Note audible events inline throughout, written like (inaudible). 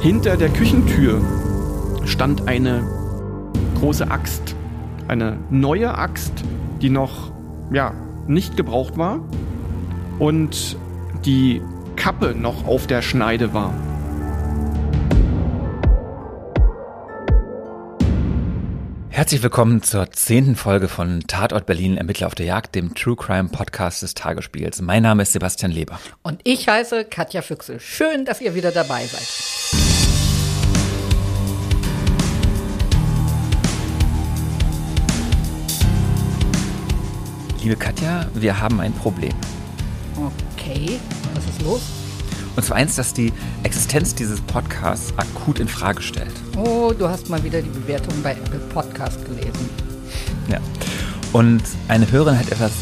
Hinter der Küchentür stand eine große Axt. Eine neue Axt, die noch, ja, nicht gebraucht war. Und die Kappe noch auf der Schneide war. Herzlich willkommen zur zehnten Folge von Tatort Berlin Ermittler auf der Jagd, dem True Crime Podcast des Tagesspiels. Mein Name ist Sebastian Leber. Und ich heiße Katja Füchsel. Schön, dass ihr wieder dabei seid. Liebe Katja, wir haben ein Problem. Okay, was ist los? Und zwar eins, das die Existenz dieses Podcasts akut in Frage stellt. Oh, du hast mal wieder die Bewertung bei Apple Podcast gelesen. Ja. Und eine Hörerin hat etwas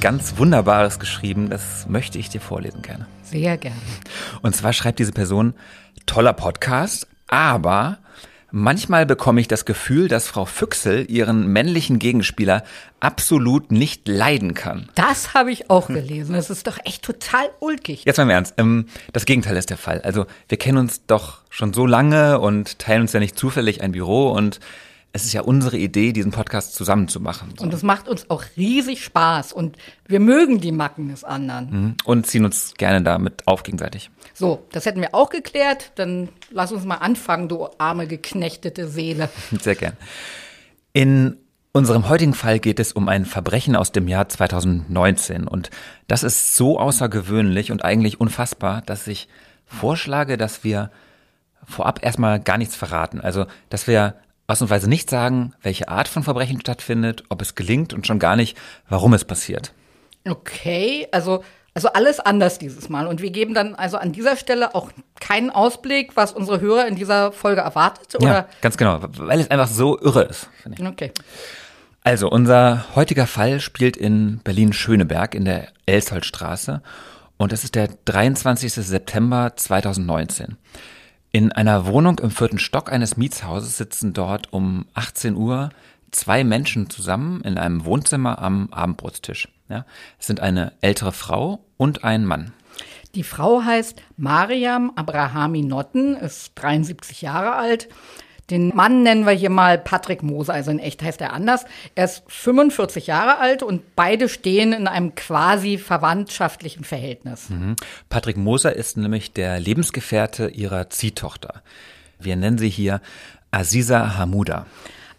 ganz Wunderbares geschrieben, das möchte ich dir vorlesen gerne. Sehr gerne. Und zwar schreibt diese Person, toller Podcast, aber Manchmal bekomme ich das Gefühl, dass Frau Füchsel ihren männlichen Gegenspieler absolut nicht leiden kann. Das habe ich auch gelesen. Das ist doch echt total ulkig. Jetzt mal im Ernst. Ähm, das Gegenteil ist der Fall. Also wir kennen uns doch schon so lange und teilen uns ja nicht zufällig ein Büro und es ist ja unsere Idee, diesen Podcast zusammen zu machen. So. Und es macht uns auch riesig Spaß und wir mögen die Macken des anderen. Mhm. Und ziehen uns gerne damit auf gegenseitig. So, das hätten wir auch geklärt. Dann lass uns mal anfangen, du arme geknechtete Seele. (laughs) Sehr gern. In unserem heutigen Fall geht es um ein Verbrechen aus dem Jahr 2019 und das ist so außergewöhnlich und eigentlich unfassbar, dass ich vorschlage, dass wir vorab erstmal gar nichts verraten. Also, dass wir ausnahmsweise nicht sagen, welche Art von Verbrechen stattfindet, ob es gelingt und schon gar nicht, warum es passiert. Okay, also, also alles anders dieses Mal. Und wir geben dann also an dieser Stelle auch keinen Ausblick, was unsere Hörer in dieser Folge erwartet, oder? Ja, ganz genau, weil es einfach so irre ist. Okay. Also, unser heutiger Fall spielt in Berlin-Schöneberg in der Elsholtstraße und es ist der 23. September 2019. In einer Wohnung im vierten Stock eines Mietshauses sitzen dort um 18 Uhr zwei Menschen zusammen in einem Wohnzimmer am Abendbrotstisch. Ja, es sind eine ältere Frau und ein Mann. Die Frau heißt Mariam Abrahami Notten, ist 73 Jahre alt, den Mann nennen wir hier mal Patrick Moser, also in echt heißt er anders. Er ist 45 Jahre alt und beide stehen in einem quasi verwandtschaftlichen Verhältnis. Mhm. Patrick Moser ist nämlich der Lebensgefährte ihrer Ziehtochter. Wir nennen sie hier Aziza Hamuda.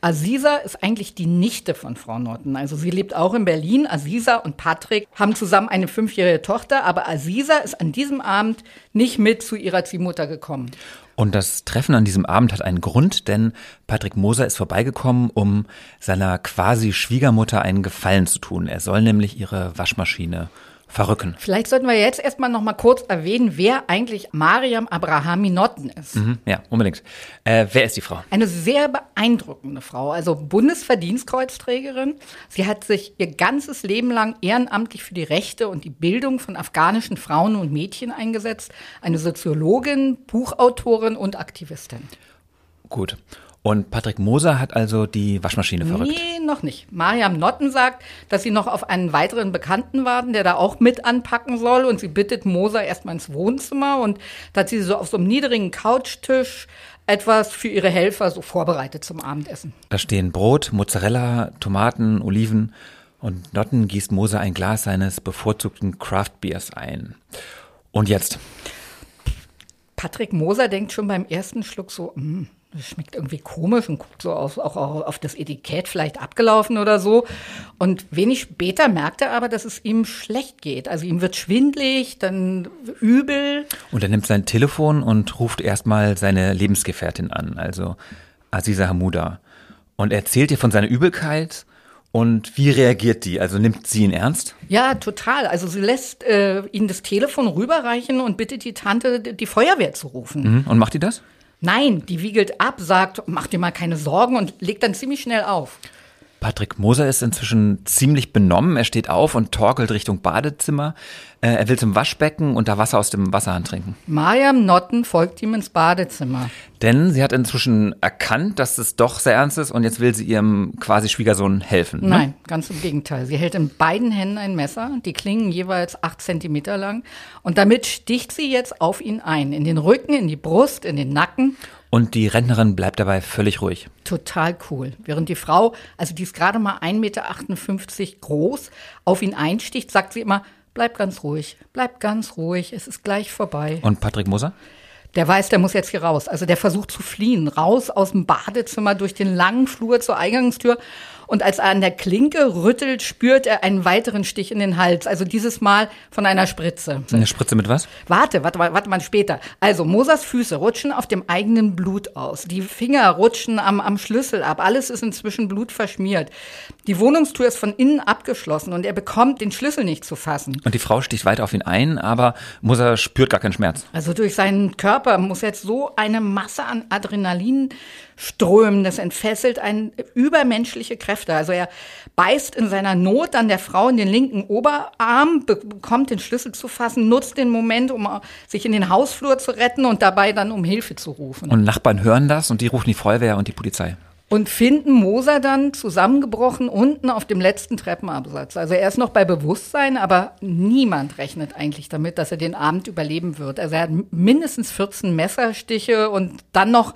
Aziza ist eigentlich die Nichte von Frau Norton. Also sie lebt auch in Berlin. Aziza und Patrick haben zusammen eine fünfjährige Tochter, aber Aziza ist an diesem Abend nicht mit zu ihrer Ziehmutter gekommen. Und das Treffen an diesem Abend hat einen Grund, denn Patrick Moser ist vorbeigekommen, um seiner quasi Schwiegermutter einen Gefallen zu tun. Er soll nämlich ihre Waschmaschine verrücken. Vielleicht sollten wir jetzt erstmal noch mal kurz erwähnen, wer eigentlich Mariam Abrahami Notten ist. Mhm, ja, unbedingt. Äh, wer ist die Frau? Eine sehr beeindruckende Frau, also Bundesverdienstkreuzträgerin. Sie hat sich ihr ganzes Leben lang ehrenamtlich für die Rechte und die Bildung von afghanischen Frauen und Mädchen eingesetzt. Eine Soziologin, Buchautorin und Aktivistin. Gut. Und Patrick Moser hat also die Waschmaschine verrückt? Nee, noch nicht. Mariam Notten sagt, dass sie noch auf einen weiteren Bekannten warten, der da auch mit anpacken soll. Und sie bittet Moser erstmal ins Wohnzimmer und da hat sie so auf so einem niedrigen Couchtisch etwas für ihre Helfer so vorbereitet zum Abendessen. Da stehen Brot, Mozzarella, Tomaten, Oliven und Notten gießt Moser ein Glas seines bevorzugten Craft Beers ein. Und jetzt? Patrick Moser denkt schon beim ersten Schluck so, mh, hm, das schmeckt irgendwie komisch und guckt so auf, auch auf das Etikett vielleicht abgelaufen oder so. Und wenig später merkt er aber, dass es ihm schlecht geht. Also ihm wird schwindlig, dann übel. Und er nimmt sein Telefon und ruft erstmal seine Lebensgefährtin an, also Aziza Hamuda. Und er erzählt ihr von seiner Übelkeit und wie reagiert die? Also nimmt sie ihn ernst? Ja, total. Also sie lässt äh, ihn das Telefon rüberreichen und bittet die Tante, die Feuerwehr zu rufen. Mhm. Und macht die das? Nein, die wiegelt ab, sagt, mach dir mal keine Sorgen und legt dann ziemlich schnell auf. Patrick Moser ist inzwischen ziemlich benommen. Er steht auf und torkelt Richtung Badezimmer. Äh, er will zum Waschbecken und da Wasser aus dem Wasserhahn trinken. Mariam Notten folgt ihm ins Badezimmer. Denn sie hat inzwischen erkannt, dass es doch sehr ernst ist und jetzt will sie ihrem quasi Schwiegersohn helfen. Ne? Nein, ganz im Gegenteil. Sie hält in beiden Händen ein Messer, die klingen jeweils acht Zentimeter lang und damit sticht sie jetzt auf ihn ein. In den Rücken, in die Brust, in den Nacken. Und die Rentnerin bleibt dabei völlig ruhig. Total cool. Während die Frau, also die ist gerade mal 1,58 Meter groß, auf ihn einsticht, sagt sie immer, bleib ganz ruhig, bleib ganz ruhig, es ist gleich vorbei. Und Patrick Moser? Der weiß, der muss jetzt hier raus. Also der versucht zu fliehen, raus aus dem Badezimmer durch den langen Flur zur Eingangstür. Und als er an der Klinke rüttelt, spürt er einen weiteren Stich in den Hals. Also dieses Mal von einer Spritze. Eine Spritze mit was? Warte, warte, warte mal später. Also Mosas Füße rutschen auf dem eigenen Blut aus. Die Finger rutschen am, am Schlüssel ab. Alles ist inzwischen blutverschmiert. Die Wohnungstür ist von innen abgeschlossen und er bekommt den Schlüssel nicht zu fassen. Und die Frau sticht weiter auf ihn ein, aber Moser spürt gar keinen Schmerz. Also durch seinen Körper muss jetzt so eine Masse an Adrenalin strömen. Das entfesselt ein übermenschliche Kräfte. Also er beißt in seiner Not an der Frau in den linken Oberarm, bekommt den Schlüssel zu fassen, nutzt den Moment, um sich in den Hausflur zu retten und dabei dann um Hilfe zu rufen. Und Nachbarn hören das und die rufen die Feuerwehr und die Polizei und finden Moser dann zusammengebrochen unten auf dem letzten Treppenabsatz. Also er ist noch bei Bewusstsein, aber niemand rechnet eigentlich damit, dass er den Abend überleben wird. Also er hat mindestens 14 Messerstiche und dann noch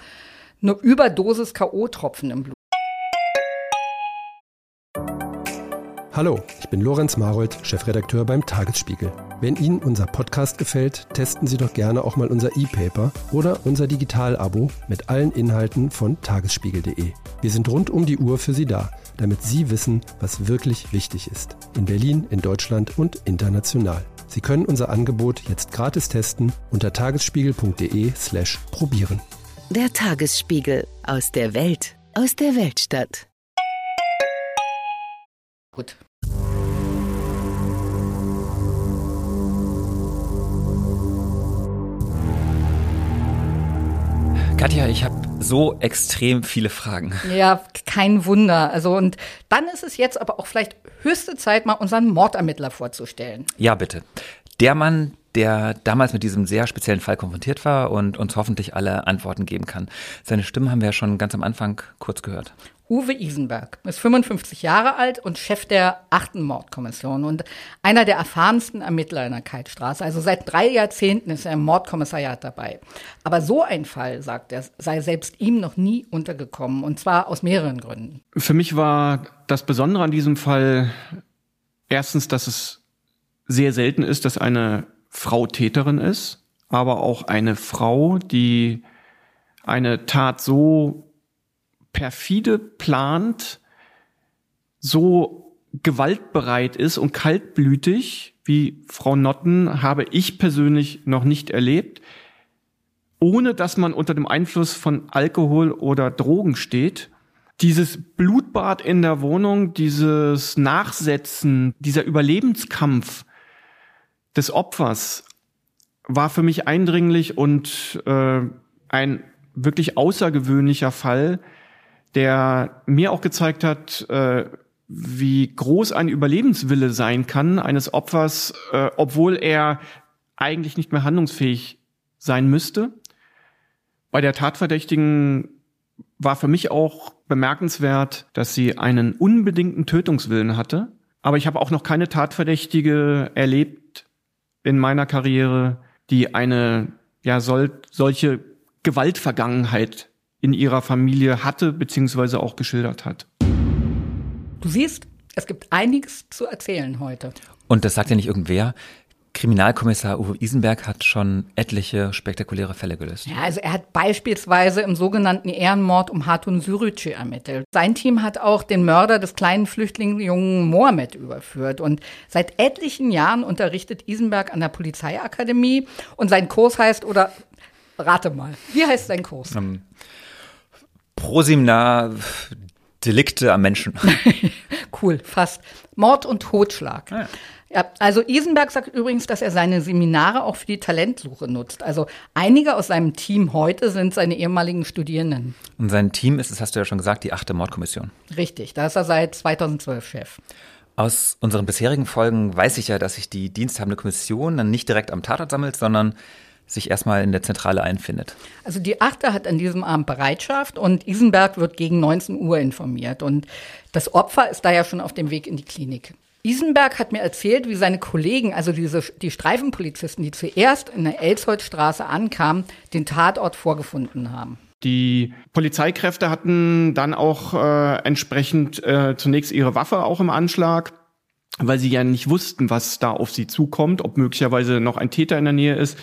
eine Überdosis K.O.-Tropfen im Blut. Hallo, ich bin Lorenz Marold, Chefredakteur beim Tagesspiegel. Wenn Ihnen unser Podcast gefällt, testen Sie doch gerne auch mal unser E-Paper oder unser Digital-Abo mit allen Inhalten von tagesspiegel.de. Wir sind rund um die Uhr für Sie da, damit Sie wissen, was wirklich wichtig ist. In Berlin, in Deutschland und international. Sie können unser Angebot jetzt gratis testen unter tagesspiegel.de slash probieren. Der Tagesspiegel aus der Welt, aus der Weltstadt. Gut. Katja, ich habe so extrem viele Fragen. Ja, kein Wunder. Also und dann ist es jetzt aber auch vielleicht höchste Zeit, mal unseren Mordermittler vorzustellen. Ja, bitte. Der Mann, der damals mit diesem sehr speziellen Fall konfrontiert war und uns hoffentlich alle Antworten geben kann. Seine Stimme haben wir ja schon ganz am Anfang kurz gehört. Uwe Isenberg ist 55 Jahre alt und Chef der achten Mordkommission und einer der erfahrensten Ermittler in der Kaltstraße. Also seit drei Jahrzehnten ist er im Mordkommissariat dabei. Aber so ein Fall, sagt er, sei selbst ihm noch nie untergekommen und zwar aus mehreren Gründen. Für mich war das Besondere an diesem Fall erstens, dass es sehr selten ist, dass eine Frau Täterin ist, aber auch eine Frau, die eine Tat so perfide plant, so gewaltbereit ist und kaltblütig wie Frau Notten habe ich persönlich noch nicht erlebt, ohne dass man unter dem Einfluss von Alkohol oder Drogen steht. Dieses Blutbad in der Wohnung, dieses Nachsetzen, dieser Überlebenskampf des Opfers war für mich eindringlich und äh, ein wirklich außergewöhnlicher Fall, der mir auch gezeigt hat, äh, wie groß ein Überlebenswille sein kann eines Opfers, äh, obwohl er eigentlich nicht mehr handlungsfähig sein müsste. Bei der Tatverdächtigen war für mich auch bemerkenswert, dass sie einen unbedingten Tötungswillen hatte. Aber ich habe auch noch keine Tatverdächtige erlebt in meiner Karriere, die eine ja sol solche Gewaltvergangenheit in ihrer Familie hatte beziehungsweise auch geschildert hat. Du siehst, es gibt einiges zu erzählen heute. Und das sagt ja nicht irgendwer. Kriminalkommissar Uwe Isenberg hat schon etliche spektakuläre Fälle gelöst. Ja, also er hat beispielsweise im sogenannten Ehrenmord um Hatun Sürücü ermittelt. Sein Team hat auch den Mörder des kleinen Flüchtlingsjungen Mohammed überführt. Und seit etlichen Jahren unterrichtet Isenberg an der Polizeiakademie. Und sein Kurs heißt, oder rate mal, wie heißt sein Kurs? Ähm, Prosimnar Delikte am Menschen. (laughs) cool, fast. Mord und Totschlag. Ah, ja. Ja, also Isenberg sagt übrigens, dass er seine Seminare auch für die Talentsuche nutzt. Also einige aus seinem Team heute sind seine ehemaligen Studierenden. Und sein Team ist, das hast du ja schon gesagt, die achte Mordkommission. Richtig, da ist er seit 2012 Chef. Aus unseren bisherigen Folgen weiß ich ja, dass sich die diensthabende Kommission dann nicht direkt am Tatort sammelt, sondern sich erstmal in der Zentrale einfindet. Also die Achte hat an diesem Abend Bereitschaft und Isenberg wird gegen 19 Uhr informiert. Und das Opfer ist da ja schon auf dem Weg in die Klinik. Isenberg hat mir erzählt, wie seine Kollegen, also diese, die Streifenpolizisten, die zuerst in der Elsholzstraße ankamen, den Tatort vorgefunden haben. Die Polizeikräfte hatten dann auch äh, entsprechend äh, zunächst ihre Waffe auch im Anschlag, weil sie ja nicht wussten, was da auf sie zukommt, ob möglicherweise noch ein Täter in der Nähe ist.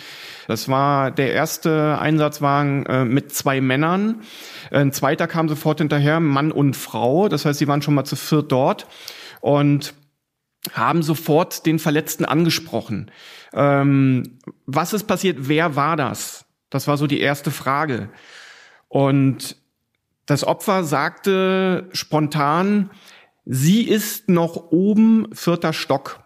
Das war der erste Einsatzwagen äh, mit zwei Männern. Ein zweiter kam sofort hinterher, Mann und Frau. Das heißt, sie waren schon mal zu viert dort und haben sofort den Verletzten angesprochen. Ähm, was ist passiert? Wer war das? Das war so die erste Frage. Und das Opfer sagte spontan, sie ist noch oben vierter Stock.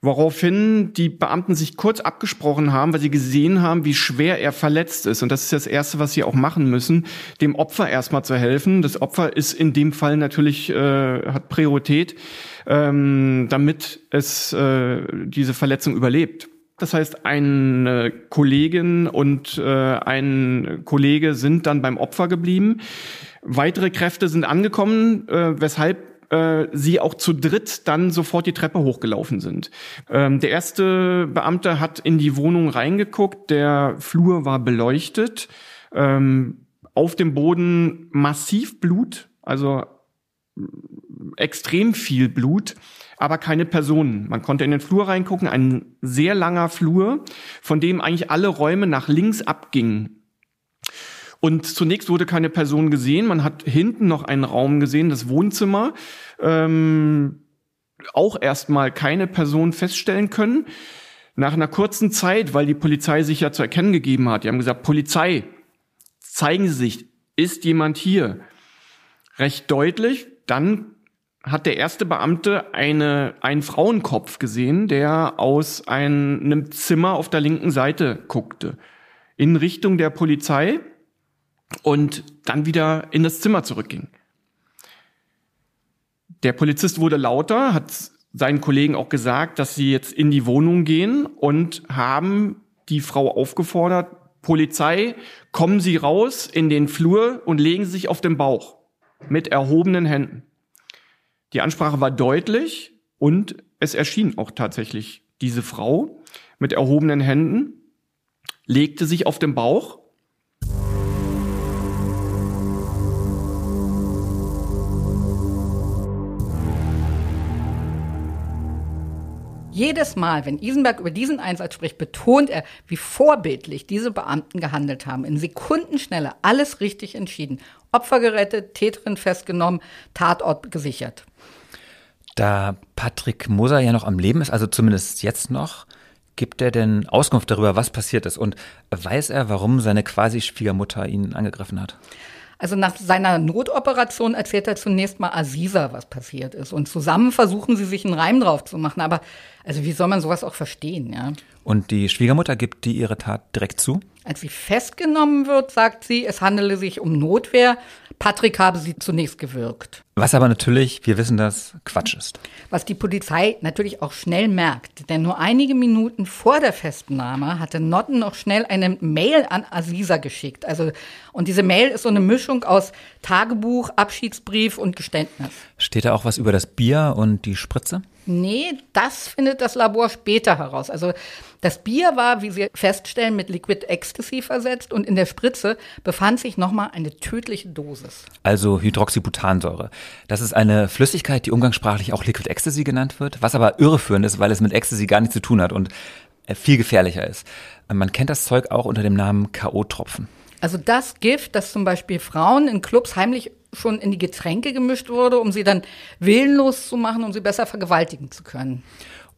Woraufhin die Beamten sich kurz abgesprochen haben, weil sie gesehen haben, wie schwer er verletzt ist. Und das ist das Erste, was sie auch machen müssen, dem Opfer erstmal zu helfen. Das Opfer ist in dem Fall natürlich, äh, hat Priorität, ähm, damit es äh, diese Verletzung überlebt. Das heißt, eine Kollegin und äh, ein Kollege sind dann beim Opfer geblieben. Weitere Kräfte sind angekommen, äh, weshalb äh, sie auch zu dritt dann sofort die Treppe hochgelaufen sind. Ähm, der erste Beamte hat in die Wohnung reingeguckt, der Flur war beleuchtet, ähm, auf dem Boden massiv Blut, also extrem viel Blut aber keine Personen. Man konnte in den Flur reingucken, ein sehr langer Flur, von dem eigentlich alle Räume nach links abgingen. Und zunächst wurde keine Person gesehen. Man hat hinten noch einen Raum gesehen, das Wohnzimmer. Ähm, auch erstmal keine Person feststellen können. Nach einer kurzen Zeit, weil die Polizei sich ja zu erkennen gegeben hat, die haben gesagt, Polizei, zeigen Sie sich, ist jemand hier? Recht deutlich. Dann hat der erste Beamte eine, einen Frauenkopf gesehen, der aus einem Zimmer auf der linken Seite guckte. In Richtung der Polizei und dann wieder in das Zimmer zurückging. Der Polizist wurde lauter, hat seinen Kollegen auch gesagt, dass sie jetzt in die Wohnung gehen und haben die Frau aufgefordert, Polizei, kommen Sie raus in den Flur und legen Sie sich auf den Bauch mit erhobenen Händen. Die Ansprache war deutlich und es erschien auch tatsächlich diese Frau mit erhobenen Händen, legte sich auf den Bauch. Jedes Mal, wenn Isenberg über diesen Einsatz spricht, betont er, wie vorbildlich diese Beamten gehandelt haben. In Sekundenschnelle alles richtig entschieden. Opfer gerettet, Täterin festgenommen, Tatort gesichert. Da Patrick Moser ja noch am Leben ist, also zumindest jetzt noch, gibt er denn Auskunft darüber, was passiert ist? Und weiß er, warum seine quasi Schwiegermutter ihn angegriffen hat? Also nach seiner Notoperation erzählt er zunächst mal Aziza, was passiert ist. Und zusammen versuchen sie sich einen Reim drauf zu machen. Aber also wie soll man sowas auch verstehen, ja? Und die Schwiegermutter gibt die ihre Tat direkt zu? Als sie festgenommen wird, sagt sie, es handele sich um Notwehr. Patrick habe sie zunächst gewirkt. Was aber natürlich, wir wissen das, Quatsch ist. Was die Polizei natürlich auch schnell merkt, denn nur einige Minuten vor der Festnahme hatte Notten noch schnell eine Mail an Aziza geschickt. Also, und diese Mail ist so eine Mischung aus Tagebuch, Abschiedsbrief und Geständnis. Steht da auch was über das Bier und die Spritze? Nee, das findet das Labor später heraus. Also das Bier war, wie Sie feststellen, mit Liquid Ecstasy versetzt und in der Spritze befand sich nochmal eine tödliche Dosis. Also Hydroxybutansäure. Das ist eine Flüssigkeit, die umgangssprachlich auch Liquid Ecstasy genannt wird, was aber irreführend ist, weil es mit Ecstasy gar nichts zu tun hat und äh, viel gefährlicher ist. Man kennt das Zeug auch unter dem Namen K.O.-Tropfen. Also das Gift, das zum Beispiel Frauen in Clubs heimlich schon in die Getränke gemischt wurde, um sie dann willenlos zu machen, um sie besser vergewaltigen zu können.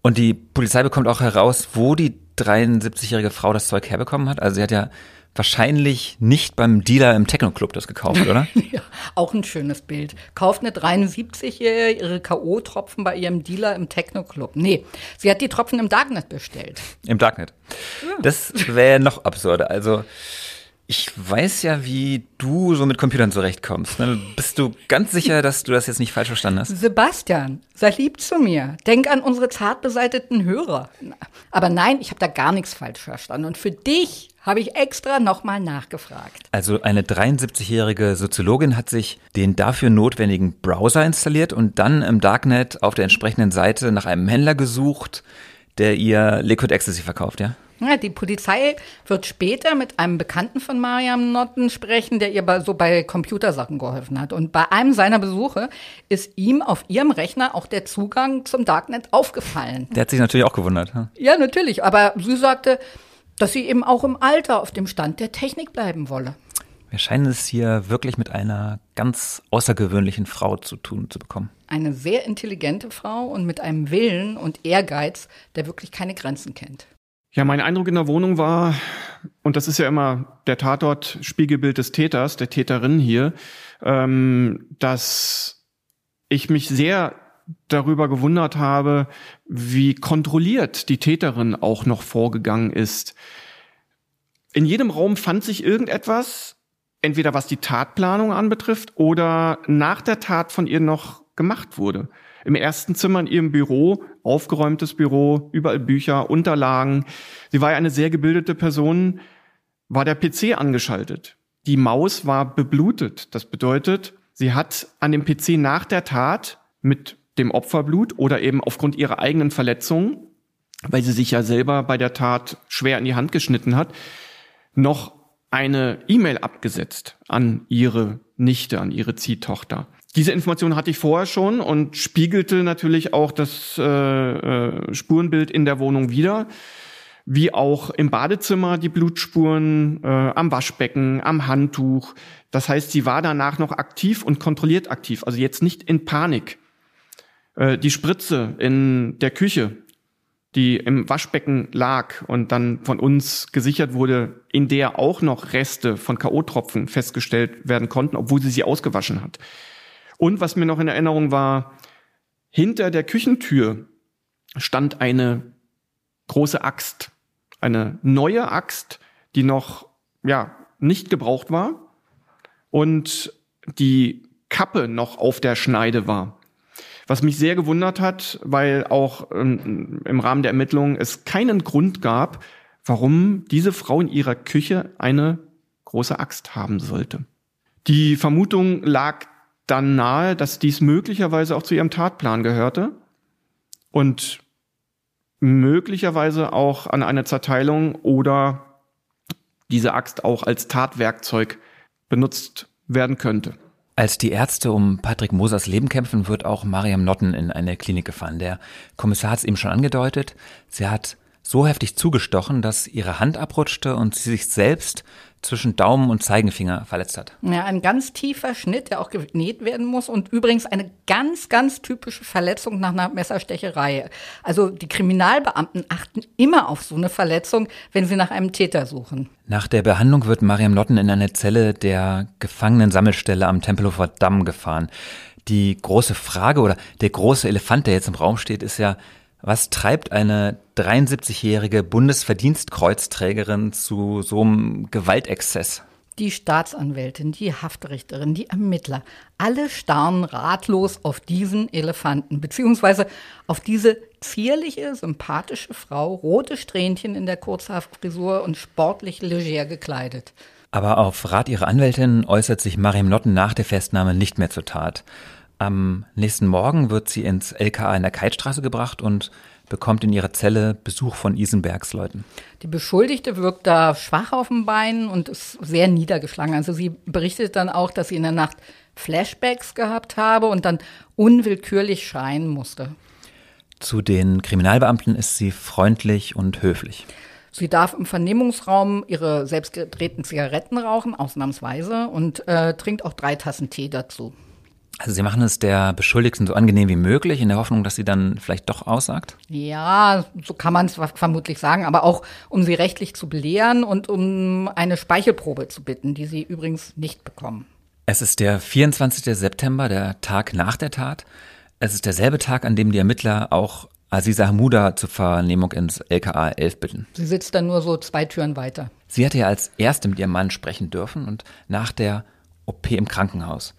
Und die Polizei bekommt auch heraus, wo die 73-jährige Frau das Zeug herbekommen hat. Also sie hat ja wahrscheinlich nicht beim Dealer im Techno-Club das gekauft, oder? (laughs) ja, auch ein schönes Bild. Kauft eine 73-Jährige ihre K.O.-Tropfen bei ihrem Dealer im Techno-Club. Nee, sie hat die Tropfen im Darknet bestellt. Im Darknet. Ja. Das wäre noch absurder. Also Ich weiß ja, wie du so mit Computern zurechtkommst. Ne? Bist du ganz sicher, dass du das jetzt nicht falsch verstanden hast? Sebastian, sei lieb zu mir. Denk an unsere zart beseiteten Hörer. Aber nein, ich habe da gar nichts falsch verstanden. Und für dich habe ich extra nochmal nachgefragt. Also eine 73-jährige Soziologin hat sich den dafür notwendigen Browser installiert und dann im Darknet auf der entsprechenden Seite nach einem Händler gesucht, der ihr Liquid Ecstasy verkauft, ja? Ja, die Polizei wird später mit einem Bekannten von Mariam Notten sprechen, der ihr bei, so bei Computersachen geholfen hat. Und bei einem seiner Besuche ist ihm auf ihrem Rechner auch der Zugang zum Darknet aufgefallen. Der hat sich natürlich auch gewundert. Hm? Ja, natürlich. Aber sie sagte, dass sie eben auch im Alter auf dem Stand der Technik bleiben wolle. Wir scheinen es hier wirklich mit einer ganz außergewöhnlichen Frau zu tun zu bekommen. Eine sehr intelligente Frau und mit einem Willen und Ehrgeiz, der wirklich keine Grenzen kennt. Ja, mein Eindruck in der Wohnung war, und das ist ja immer der Tatort Spiegelbild des Täters, der Täterin hier, ähm, dass ich mich sehr darüber gewundert habe, wie kontrolliert die Täterin auch noch vorgegangen ist. In jedem Raum fand sich irgendetwas, entweder was die Tatplanung anbetrifft oder nach der Tat von ihr noch gemacht wurde. Im ersten Zimmer in ihrem Büro, aufgeräumtes Büro, überall Bücher, Unterlagen. Sie war ja eine sehr gebildete Person, war der PC angeschaltet. Die Maus war beblutet. Das bedeutet, sie hat an dem PC nach der Tat mit dem Opferblut oder eben aufgrund ihrer eigenen Verletzungen, weil sie sich ja selber bei der Tat schwer in die Hand geschnitten hat, noch eine E-Mail abgesetzt an ihre Nichte, an ihre Ziehtochter. Diese Information hatte ich vorher schon und spiegelte natürlich auch das äh, äh, Spurenbild in der Wohnung wieder, wie auch im Badezimmer die Blutspuren, äh, am Waschbecken, am Handtuch. Das heißt, sie war danach noch aktiv und kontrolliert aktiv, also jetzt nicht in Panik. Äh, die Spritze in der Küche, die im Waschbecken lag und dann von uns gesichert wurde, in der auch noch Reste von K.O.-Tropfen festgestellt werden konnten, obwohl sie sie ausgewaschen hat. Und was mir noch in Erinnerung war, hinter der Küchentür stand eine große Axt, eine neue Axt, die noch ja nicht gebraucht war und die Kappe noch auf der Schneide war. Was mich sehr gewundert hat, weil auch ähm, im Rahmen der Ermittlungen es keinen Grund gab, warum diese Frau in ihrer Küche eine große Axt haben sollte. Die Vermutung lag dann nahe, dass dies möglicherweise auch zu ihrem Tatplan gehörte und möglicherweise auch an eine Zerteilung oder diese Axt auch als Tatwerkzeug benutzt werden könnte. Als die Ärzte um Patrick Mosers Leben kämpfen, wird auch Mariam Notten in eine Klinik gefahren. Der Kommissar hat es eben schon angedeutet. Sie hat so heftig zugestochen, dass ihre Hand abrutschte und sie sich selbst zwischen Daumen und Zeigefinger verletzt hat. Ja, ein ganz tiefer Schnitt, der auch genäht werden muss und übrigens eine ganz, ganz typische Verletzung nach einer Messerstecherei. Also die Kriminalbeamten achten immer auf so eine Verletzung, wenn sie nach einem Täter suchen. Nach der Behandlung wird Mariam Lotten in eine Zelle der Gefangenensammelstelle am Tempelhofer Damm gefahren. Die große Frage oder der große Elefant, der jetzt im Raum steht, ist ja, was treibt eine 73-jährige Bundesverdienstkreuzträgerin zu so einem Gewaltexzess? Die Staatsanwältin, die Haftrichterin, die Ermittler, alle starren ratlos auf diesen Elefanten, beziehungsweise auf diese zierliche, sympathische Frau, rote Strähnchen in der Kurzhaarfrisur und sportlich leger gekleidet. Aber auf Rat ihrer Anwältin äußert sich Mariam Notten nach der Festnahme nicht mehr zur Tat. Am nächsten Morgen wird sie ins LKA in der Keitstraße gebracht und bekommt in ihrer Zelle Besuch von Isenbergs Leuten. Die Beschuldigte wirkt da schwach auf dem Bein und ist sehr niedergeschlagen. Also sie berichtet dann auch, dass sie in der Nacht Flashbacks gehabt habe und dann unwillkürlich schreien musste. Zu den Kriminalbeamten ist sie freundlich und höflich. Sie darf im Vernehmungsraum ihre selbstgedrehten Zigaretten rauchen, ausnahmsweise, und äh, trinkt auch drei Tassen Tee dazu. Also Sie machen es der Beschuldigten so angenehm wie möglich, in der Hoffnung, dass sie dann vielleicht doch aussagt? Ja, so kann man es vermutlich sagen, aber auch um sie rechtlich zu belehren und um eine Speichelprobe zu bitten, die sie übrigens nicht bekommen. Es ist der 24. September, der Tag nach der Tat. Es ist derselbe Tag, an dem die Ermittler auch Aziza Hamuda zur Vernehmung ins LKA 11 bitten. Sie sitzt dann nur so zwei Türen weiter. Sie hatte ja als erste mit ihrem Mann sprechen dürfen und nach der OP im Krankenhaus.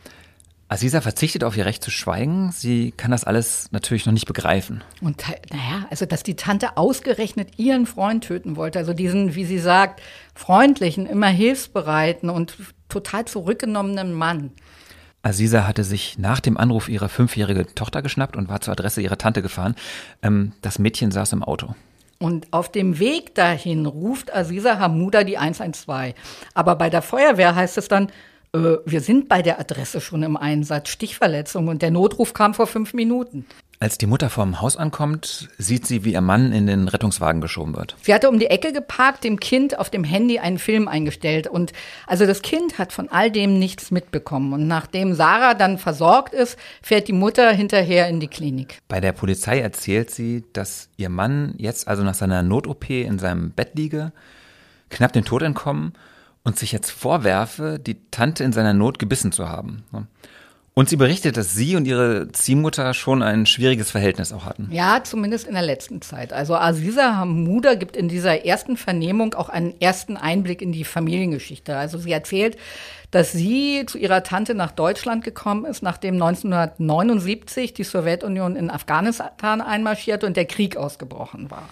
Aziza verzichtet auf ihr Recht zu schweigen. Sie kann das alles natürlich noch nicht begreifen. Und naja, also dass die Tante ausgerechnet ihren Freund töten wollte, also diesen, wie sie sagt, freundlichen, immer hilfsbereiten und total zurückgenommenen Mann. Aziza hatte sich nach dem Anruf ihre fünfjährige Tochter geschnappt und war zur Adresse ihrer Tante gefahren. Ähm, das Mädchen saß im Auto. Und auf dem Weg dahin ruft Aziza Hamuda die 112. Aber bei der Feuerwehr heißt es dann, äh, wir sind bei der Adresse schon im Einsatz, Stichverletzung und der Notruf kam vor fünf Minuten. Als die Mutter vorm Haus ankommt, sieht sie, wie ihr Mann in den Rettungswagen geschoben wird. Sie hatte um die Ecke geparkt, dem Kind auf dem Handy einen Film eingestellt. Und also das Kind hat von all dem nichts mitbekommen. Und nachdem Sarah dann versorgt ist, fährt die Mutter hinterher in die Klinik. Bei der Polizei erzählt sie, dass ihr Mann jetzt also nach seiner Not-OP in seinem Bett liege, knapp dem Tod entkommen und sich jetzt vorwerfe, die Tante in seiner Not gebissen zu haben. Und sie berichtet, dass sie und ihre Ziehmutter schon ein schwieriges Verhältnis auch hatten. Ja, zumindest in der letzten Zeit. Also Aziza Hamuda gibt in dieser ersten Vernehmung auch einen ersten Einblick in die Familiengeschichte. Also sie erzählt, dass sie zu ihrer Tante nach Deutschland gekommen ist, nachdem 1979 die Sowjetunion in Afghanistan einmarschierte und der Krieg ausgebrochen war.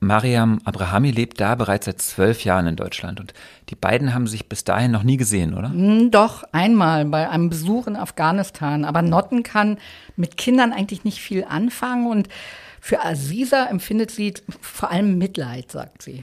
Mariam Abrahami lebt da bereits seit zwölf Jahren in Deutschland und die beiden haben sich bis dahin noch nie gesehen, oder? Hm, doch, einmal bei einem Besuch in Afghanistan. Aber Notten kann mit Kindern eigentlich nicht viel anfangen und für Aziza empfindet sie vor allem Mitleid, sagt sie.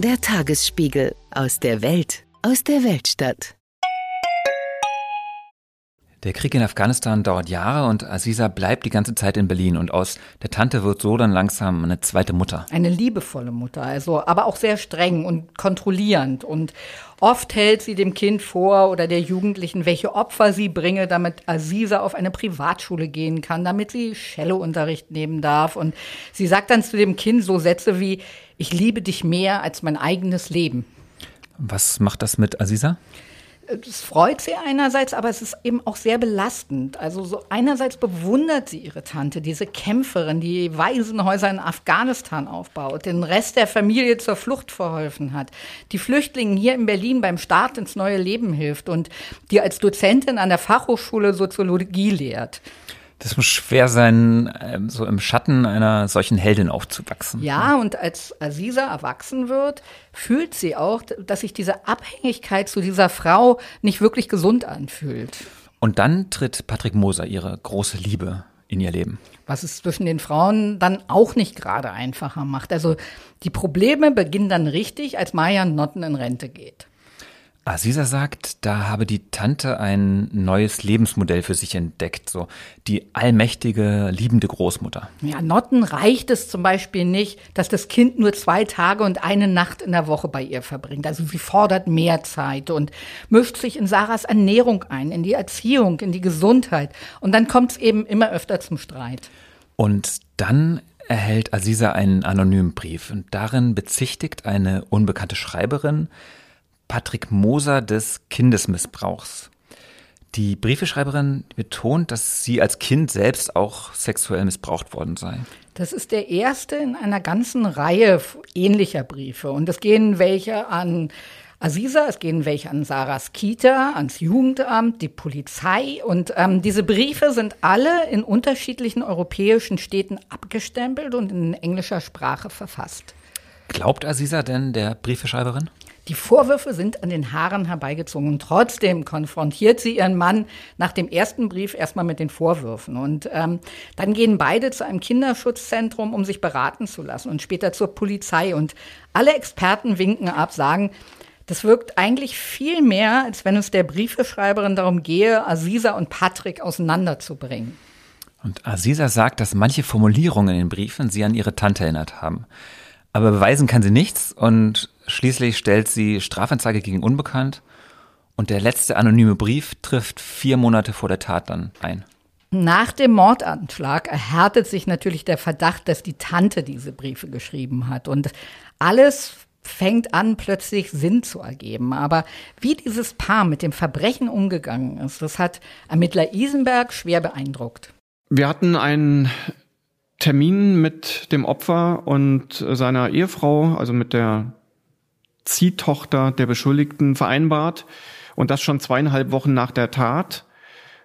Der Tagesspiegel aus der Welt, aus der Weltstadt. Der Krieg in Afghanistan dauert Jahre und Aziza bleibt die ganze Zeit in Berlin und aus der Tante wird so dann langsam eine zweite Mutter. Eine liebevolle Mutter, also aber auch sehr streng und kontrollierend und oft hält sie dem Kind vor oder der Jugendlichen, welche Opfer sie bringe, damit Aziza auf eine Privatschule gehen kann, damit sie Cellounterricht nehmen darf und sie sagt dann zu dem Kind so Sätze wie ich liebe dich mehr als mein eigenes Leben. Was macht das mit Aziza? Es freut sie einerseits, aber es ist eben auch sehr belastend. Also so einerseits bewundert sie ihre Tante, diese Kämpferin, die Waisenhäuser in Afghanistan aufbaut, den Rest der Familie zur Flucht verholfen hat, die Flüchtlingen hier in Berlin beim Start ins neue Leben hilft und die als Dozentin an der Fachhochschule Soziologie lehrt. Das muss schwer sein, ähm, so im Schatten einer solchen Heldin aufzuwachsen. Ja, und als Aziza erwachsen wird, fühlt sie auch, dass sich diese Abhängigkeit zu dieser Frau nicht wirklich gesund anfühlt. Und dann tritt Patrick Moser, ihre große Liebe, in ihr Leben. Was es zwischen den Frauen dann auch nicht gerade einfacher macht. Also die Probleme beginnen dann richtig, als Marian Notten in Rente geht. Aziza sagt, da habe die Tante ein neues Lebensmodell für sich entdeckt, so die allmächtige, liebende Großmutter. Ja, Notten reicht es zum Beispiel nicht, dass das Kind nur zwei Tage und eine Nacht in der Woche bei ihr verbringt. Also sie fordert mehr Zeit und mischt sich in Sarahs Ernährung ein, in die Erziehung, in die Gesundheit. Und dann kommt es eben immer öfter zum Streit. Und dann erhält Aziza einen anonymen Brief und darin bezichtigt eine unbekannte Schreiberin, Patrick Moser des Kindesmissbrauchs. Die Briefeschreiberin betont, dass sie als Kind selbst auch sexuell missbraucht worden sei. Das ist der erste in einer ganzen Reihe ähnlicher Briefe. Und es gehen welche an Aziza, es gehen welche an Sarahs Kita, ans Jugendamt, die Polizei. Und ähm, diese Briefe sind alle in unterschiedlichen europäischen Städten abgestempelt und in englischer Sprache verfasst. Glaubt Aziza denn der Briefeschreiberin? Die Vorwürfe sind an den Haaren herbeigezogen. Trotzdem konfrontiert sie ihren Mann nach dem ersten Brief erstmal mit den Vorwürfen. Und ähm, dann gehen beide zu einem Kinderschutzzentrum, um sich beraten zu lassen und später zur Polizei. Und alle Experten winken ab, sagen, das wirkt eigentlich viel mehr, als wenn es der Briefeschreiberin darum gehe, Aziza und Patrick auseinanderzubringen. Und Aziza sagt, dass manche Formulierungen in den Briefen sie an ihre Tante erinnert haben. Aber beweisen kann sie nichts und schließlich stellt sie Strafanzeige gegen Unbekannt und der letzte anonyme Brief trifft vier Monate vor der Tat dann ein. Nach dem Mordanschlag erhärtet sich natürlich der Verdacht, dass die Tante diese Briefe geschrieben hat. Und alles fängt an, plötzlich Sinn zu ergeben. Aber wie dieses Paar mit dem Verbrechen umgegangen ist, das hat Ermittler Isenberg schwer beeindruckt. Wir hatten einen Termin mit dem Opfer und seiner Ehefrau, also mit der Ziehtochter der Beschuldigten, vereinbart. Und das schon zweieinhalb Wochen nach der Tat.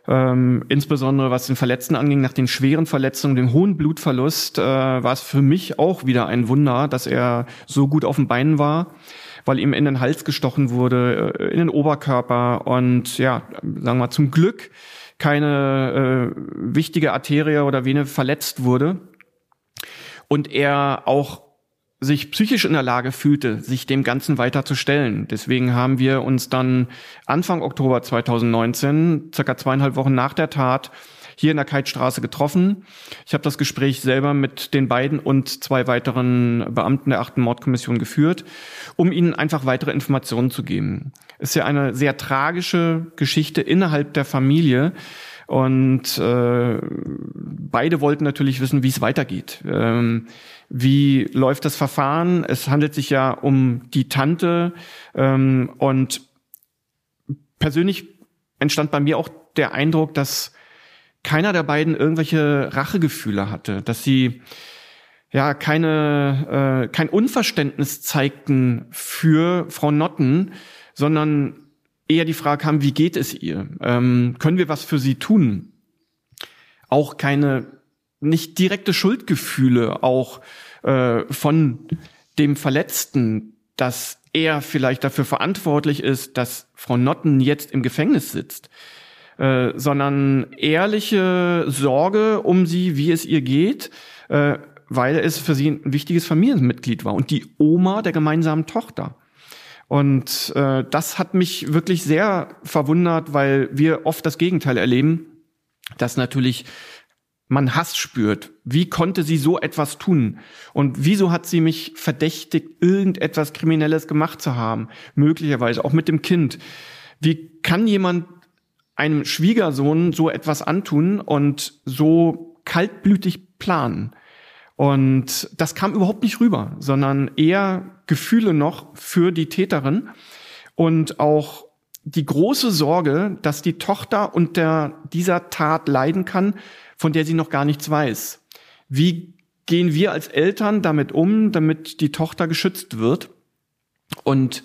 Ähm, insbesondere was den Verletzten anging, nach den schweren Verletzungen, dem hohen Blutverlust, äh, war es für mich auch wieder ein Wunder, dass er so gut auf den Beinen war, weil ihm in den Hals gestochen wurde, äh, in den Oberkörper und ja, sagen wir zum Glück keine äh, wichtige Arterie oder Vene verletzt wurde und er auch sich psychisch in der Lage fühlte, sich dem Ganzen weiter zu stellen. Deswegen haben wir uns dann Anfang Oktober 2019, circa zweieinhalb Wochen nach der Tat, hier in der Keitstraße getroffen. Ich habe das Gespräch selber mit den beiden und zwei weiteren Beamten der achten Mordkommission geführt, um ihnen einfach weitere Informationen zu geben. Es ist ja eine sehr tragische Geschichte innerhalb der Familie. Und äh, beide wollten natürlich wissen, wie es weitergeht. Ähm, wie läuft das Verfahren? Es handelt sich ja um die Tante ähm, und persönlich entstand bei mir auch der Eindruck, dass keiner der beiden irgendwelche Rachegefühle hatte, dass sie ja keine äh, kein Unverständnis zeigten für Frau Notten, sondern eher die Frage haben, wie geht es ihr? Ähm, können wir was für sie tun? Auch keine nicht direkte Schuldgefühle auch äh, von dem Verletzten, dass er vielleicht dafür verantwortlich ist, dass Frau Notten jetzt im Gefängnis sitzt, äh, sondern ehrliche Sorge um sie, wie es ihr geht, äh, weil es für sie ein wichtiges Familienmitglied war und die Oma der gemeinsamen Tochter. Und äh, das hat mich wirklich sehr verwundert, weil wir oft das Gegenteil erleben, dass natürlich man Hass spürt. Wie konnte sie so etwas tun? Und wieso hat sie mich verdächtigt, irgendetwas Kriminelles gemacht zu haben? Möglicherweise auch mit dem Kind. Wie kann jemand einem Schwiegersohn so etwas antun und so kaltblütig planen? Und das kam überhaupt nicht rüber, sondern eher Gefühle noch für die Täterin und auch die große Sorge, dass die Tochter unter dieser Tat leiden kann, von der sie noch gar nichts weiß. Wie gehen wir als Eltern damit um, damit die Tochter geschützt wird? Und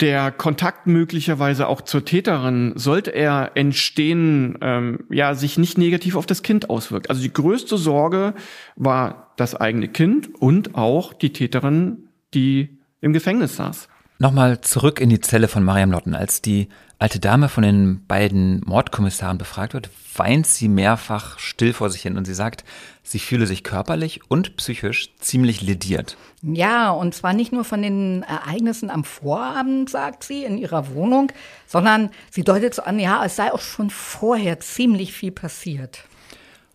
der Kontakt möglicherweise auch zur Täterin, sollte er entstehen, ähm, ja, sich nicht negativ auf das Kind auswirkt. Also die größte Sorge war das eigene Kind und auch die Täterin, die im Gefängnis saß. Nochmal zurück in die Zelle von Mariam Lotten. Als die alte Dame von den beiden Mordkommissaren befragt wird, weint sie mehrfach still vor sich hin und sie sagt, sie fühle sich körperlich und psychisch ziemlich lediert. Ja, und zwar nicht nur von den Ereignissen am Vorabend, sagt sie, in ihrer Wohnung, sondern sie deutet so an, ja, es sei auch schon vorher ziemlich viel passiert.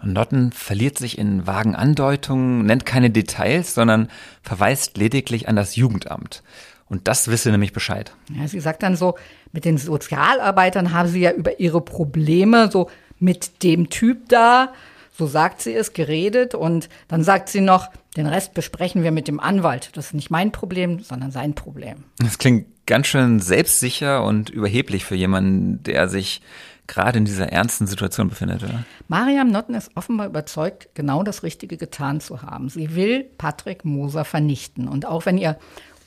Und Notten verliert sich in vagen Andeutungen, nennt keine Details, sondern verweist lediglich an das Jugendamt. Und das wisse nämlich Bescheid. Ja, sie sagt dann so, mit den Sozialarbeitern haben sie ja über ihre Probleme so mit dem Typ da, so sagt sie es, geredet. Und dann sagt sie noch, den Rest besprechen wir mit dem Anwalt. Das ist nicht mein Problem, sondern sein Problem. Das klingt ganz schön selbstsicher und überheblich für jemanden, der sich gerade in dieser ernsten Situation befindet, oder? Mariam Notten ist offenbar überzeugt, genau das Richtige getan zu haben. Sie will Patrick Moser vernichten. Und auch wenn ihr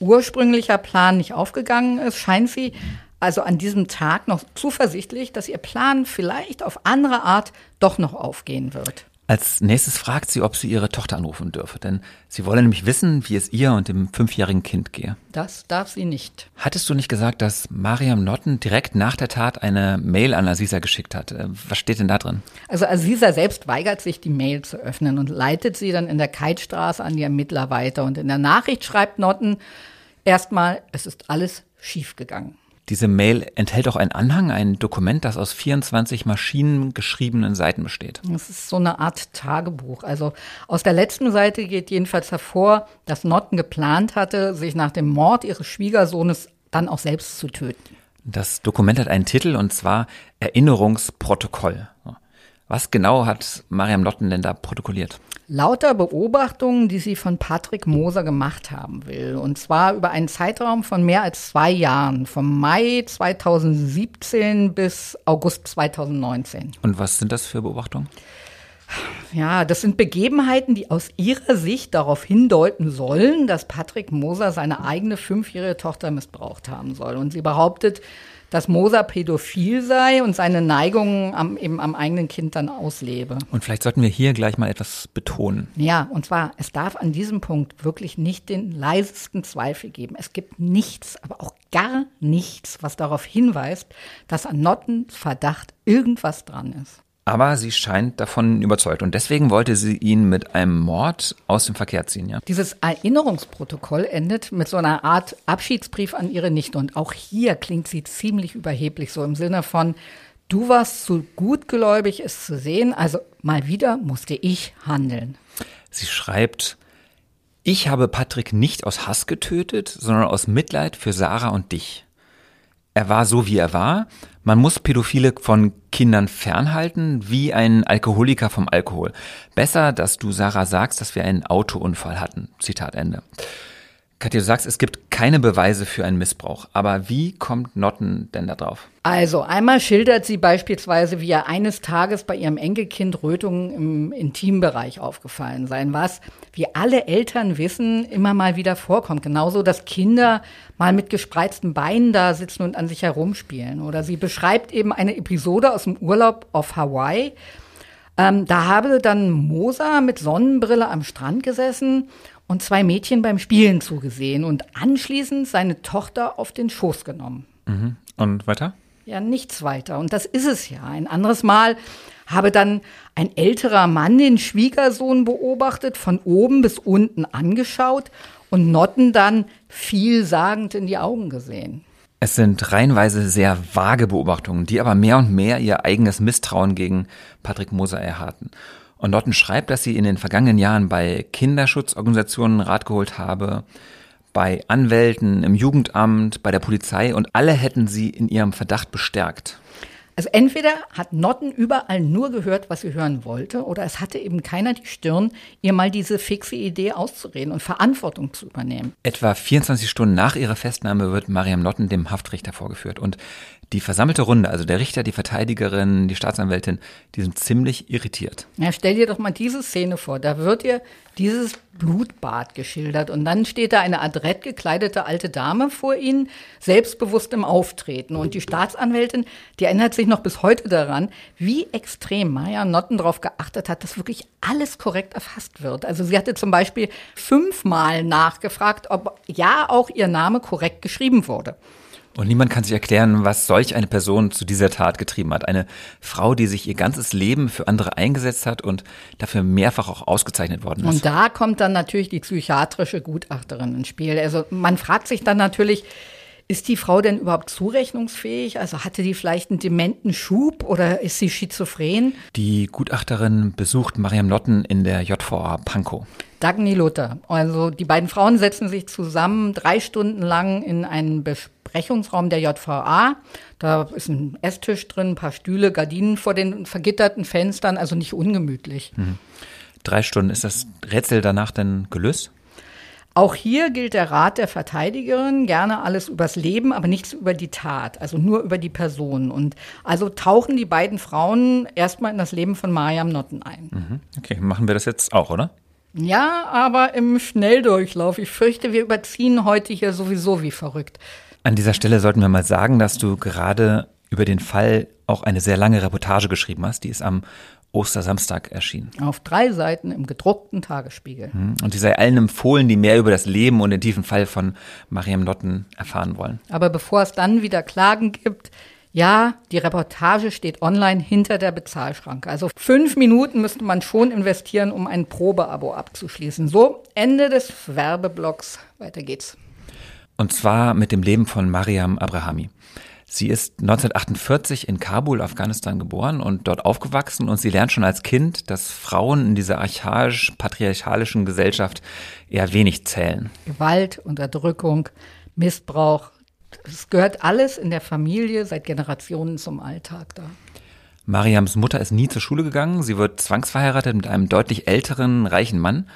ursprünglicher Plan nicht aufgegangen ist, scheint sie also an diesem Tag noch zuversichtlich, dass ihr Plan vielleicht auf andere Art doch noch aufgehen wird. Als nächstes fragt sie, ob sie ihre Tochter anrufen dürfe, denn sie wolle nämlich wissen, wie es ihr und dem fünfjährigen Kind gehe. Das darf sie nicht. Hattest du nicht gesagt, dass Mariam Notten direkt nach der Tat eine Mail an Aziza geschickt hat? Äh, was steht denn da drin? Also Aziza selbst weigert sich, die Mail zu öffnen und leitet sie dann in der Keitstraße an die Ermittler weiter. Und in der Nachricht schreibt Notten erstmal, es ist alles schiefgegangen. Diese Mail enthält auch einen Anhang, ein Dokument, das aus 24 maschinengeschriebenen Seiten besteht. Das ist so eine Art Tagebuch. Also aus der letzten Seite geht jedenfalls hervor, dass Notten geplant hatte, sich nach dem Mord ihres Schwiegersohnes dann auch selbst zu töten. Das Dokument hat einen Titel und zwar Erinnerungsprotokoll. Was genau hat Mariam Notten denn da protokolliert? Lauter Beobachtungen, die sie von Patrick Moser gemacht haben will. Und zwar über einen Zeitraum von mehr als zwei Jahren, vom Mai 2017 bis August 2019. Und was sind das für Beobachtungen? Ja, das sind Begebenheiten, die aus ihrer Sicht darauf hindeuten sollen, dass Patrick Moser seine eigene fünfjährige Tochter missbraucht haben soll. Und sie behauptet, dass Moser pädophil sei und seine Neigungen am, eben am eigenen Kind dann auslebe. Und vielleicht sollten wir hier gleich mal etwas betonen. Ja, und zwar, es darf an diesem Punkt wirklich nicht den leisesten Zweifel geben. Es gibt nichts, aber auch gar nichts, was darauf hinweist, dass an Nottens Verdacht irgendwas dran ist. Aber sie scheint davon überzeugt und deswegen wollte sie ihn mit einem Mord aus dem Verkehr ziehen, ja? Dieses Erinnerungsprotokoll endet mit so einer Art Abschiedsbrief an ihre Nichte und auch hier klingt sie ziemlich überheblich, so im Sinne von, du warst zu gutgläubig, es zu sehen, also mal wieder musste ich handeln. Sie schreibt, ich habe Patrick nicht aus Hass getötet, sondern aus Mitleid für Sarah und dich. Er war so, wie er war. Man muss Pädophile von Kindern fernhalten, wie ein Alkoholiker vom Alkohol. Besser, dass du Sarah sagst, dass wir einen Autounfall hatten. Zitat Ende. Katja, du sagst, es gibt keine Beweise für einen Missbrauch. Aber wie kommt Notten denn da drauf? Also, einmal schildert sie beispielsweise, wie ihr eines Tages bei ihrem Enkelkind Rötungen im Intimbereich aufgefallen seien, was, wie alle Eltern wissen, immer mal wieder vorkommt. Genauso, dass Kinder mal mit gespreizten Beinen da sitzen und an sich herumspielen. Oder sie beschreibt eben eine Episode aus dem Urlaub auf Hawaii. Ähm, da habe dann Moser mit Sonnenbrille am Strand gesessen und zwei Mädchen beim Spielen zugesehen und anschließend seine Tochter auf den Schoß genommen. Mhm. Und weiter? Ja, nichts weiter. Und das ist es ja. Ein anderes Mal habe dann ein älterer Mann den Schwiegersohn beobachtet, von oben bis unten angeschaut und Notten dann vielsagend in die Augen gesehen. Es sind reihenweise sehr vage Beobachtungen, die aber mehr und mehr ihr eigenes Misstrauen gegen Patrick Moser erharten. Und Notten schreibt, dass sie in den vergangenen Jahren bei Kinderschutzorganisationen Rat geholt habe, bei Anwälten, im Jugendamt, bei der Polizei und alle hätten sie in ihrem Verdacht bestärkt. Also entweder hat Notten überall nur gehört, was sie hören wollte, oder es hatte eben keiner die Stirn, ihr mal diese fixe Idee auszureden und Verantwortung zu übernehmen. Etwa 24 Stunden nach ihrer Festnahme wird Mariam Notten dem Haftrichter vorgeführt und die versammelte Runde, also der Richter, die Verteidigerin, die Staatsanwältin, die sind ziemlich irritiert. Ja, stell dir doch mal diese Szene vor. Da wird ihr dieses Blutbad geschildert und dann steht da eine adrett gekleidete alte Dame vor ihnen, selbstbewusst im Auftreten. Und die Staatsanwältin, die erinnert sich noch bis heute daran, wie extrem Maya Notten darauf geachtet hat, dass wirklich alles korrekt erfasst wird. Also sie hatte zum Beispiel fünfmal nachgefragt, ob ja auch ihr Name korrekt geschrieben wurde. Und niemand kann sich erklären, was solch eine Person zu dieser Tat getrieben hat. Eine Frau, die sich ihr ganzes Leben für andere eingesetzt hat und dafür mehrfach auch ausgezeichnet worden ist. Und da kommt dann natürlich die psychiatrische Gutachterin ins Spiel. Also man fragt sich dann natürlich, ist die Frau denn überhaupt zurechnungsfähig? Also hatte die vielleicht einen dementen Schub oder ist sie schizophren? Die Gutachterin besucht Mariam Notten in der JVA Pankow. Dagny Luther. Also die beiden Frauen setzen sich zusammen drei Stunden lang in einen Besprechungsraum der JVA. Da ist ein Esstisch drin, ein paar Stühle, Gardinen vor den vergitterten Fenstern, also nicht ungemütlich. Mhm. Drei Stunden. Ist das Rätsel danach denn gelöst? Auch hier gilt der Rat der Verteidigerin, gerne alles übers Leben, aber nichts über die Tat, also nur über die Person. Und also tauchen die beiden Frauen erstmal in das Leben von Mariam Notten ein. Mhm. Okay, machen wir das jetzt auch, oder? Ja, aber im Schnelldurchlauf. Ich fürchte, wir überziehen heute hier sowieso wie verrückt. An dieser Stelle sollten wir mal sagen, dass du gerade über den Fall auch eine sehr lange Reportage geschrieben hast. Die ist am Ostersamstag erschienen. Auf drei Seiten im gedruckten Tagesspiegel. Mhm. Und die sei allen empfohlen, die mehr über das Leben und den tiefen Fall von Mariam Notten erfahren wollen. Aber bevor es dann wieder Klagen gibt, ja, die Reportage steht online hinter der Bezahlschranke. Also fünf Minuten müsste man schon investieren, um ein Probeabo abzuschließen. So, Ende des Werbeblocks. Weiter geht's. Und zwar mit dem Leben von Mariam Abrahami. Sie ist 1948 in Kabul, Afghanistan geboren und dort aufgewachsen und sie lernt schon als Kind, dass Frauen in dieser archaisch-patriarchalischen Gesellschaft eher wenig zählen. Gewalt, Unterdrückung, Missbrauch, es gehört alles in der Familie seit Generationen zum Alltag da. Mariams Mutter ist nie zur Schule gegangen. Sie wird zwangsverheiratet mit einem deutlich älteren, reichen Mann.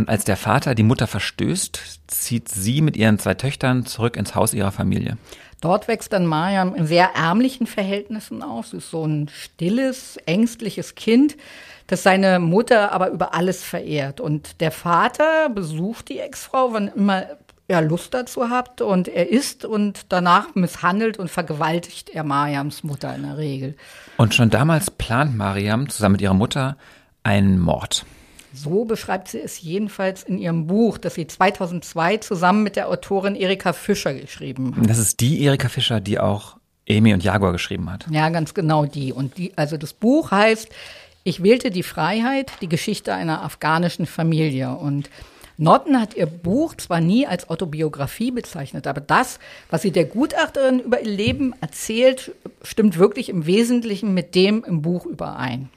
Und als der Vater die Mutter verstößt, zieht sie mit ihren zwei Töchtern zurück ins Haus ihrer Familie. Dort wächst dann Mariam in sehr ärmlichen Verhältnissen auf. Sie ist so ein stilles, ängstliches Kind, das seine Mutter aber über alles verehrt. Und der Vater besucht die Ex-Frau, wann immer er Lust dazu hat und er isst und danach misshandelt und vergewaltigt er Mariams Mutter in der Regel. Und schon damals plant Mariam zusammen mit ihrer Mutter einen Mord. So beschreibt sie es jedenfalls in ihrem Buch, das sie 2002 zusammen mit der Autorin Erika Fischer geschrieben hat. Das ist die Erika Fischer, die auch Amy und Jaguar geschrieben hat. Ja, ganz genau die. Und die, also das Buch heißt Ich wählte die Freiheit, die Geschichte einer afghanischen Familie. Und Norton hat ihr Buch zwar nie als Autobiografie bezeichnet, aber das, was sie der Gutachterin über ihr Leben erzählt, stimmt wirklich im Wesentlichen mit dem im Buch überein.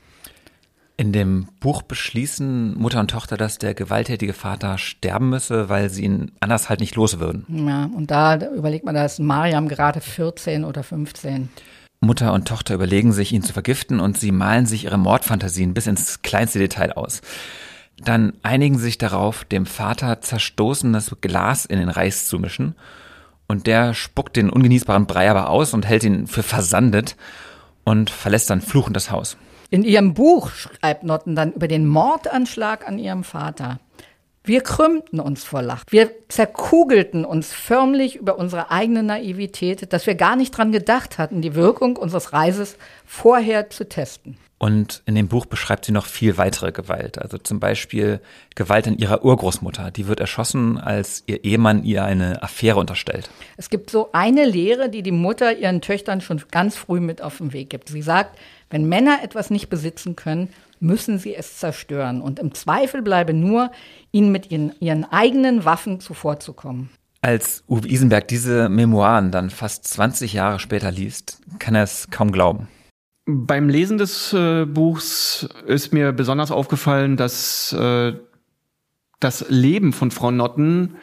In dem Buch beschließen Mutter und Tochter, dass der gewalttätige Vater sterben müsse, weil sie ihn anders halt nicht los würden. Ja, und da überlegt man, da ist Mariam gerade 14 oder 15. Mutter und Tochter überlegen sich, ihn zu vergiften und sie malen sich ihre Mordfantasien bis ins kleinste Detail aus. Dann einigen sie sich darauf, dem Vater zerstoßenes Glas in den Reis zu mischen. Und der spuckt den ungenießbaren Brei aber aus und hält ihn für versandet und verlässt dann fluchend das Haus. In ihrem Buch schreibt Notten dann über den Mordanschlag an ihrem Vater. Wir krümmten uns vor Lachen. Wir zerkugelten uns förmlich über unsere eigene Naivität, dass wir gar nicht dran gedacht hatten, die Wirkung unseres Reises vorher zu testen. Und in dem Buch beschreibt sie noch viel weitere Gewalt. Also zum Beispiel Gewalt an ihrer Urgroßmutter. Die wird erschossen, als ihr Ehemann ihr eine Affäre unterstellt. Es gibt so eine Lehre, die die Mutter ihren Töchtern schon ganz früh mit auf den Weg gibt. Sie sagt, wenn Männer etwas nicht besitzen können, müssen sie es zerstören. Und im Zweifel bleibe nur, ihnen mit ihren, ihren eigenen Waffen zuvorzukommen. Als Uwe Isenberg diese Memoiren dann fast 20 Jahre später liest, kann er es kaum glauben. Beim Lesen des äh, Buchs ist mir besonders aufgefallen, dass äh, das Leben von Frau Notten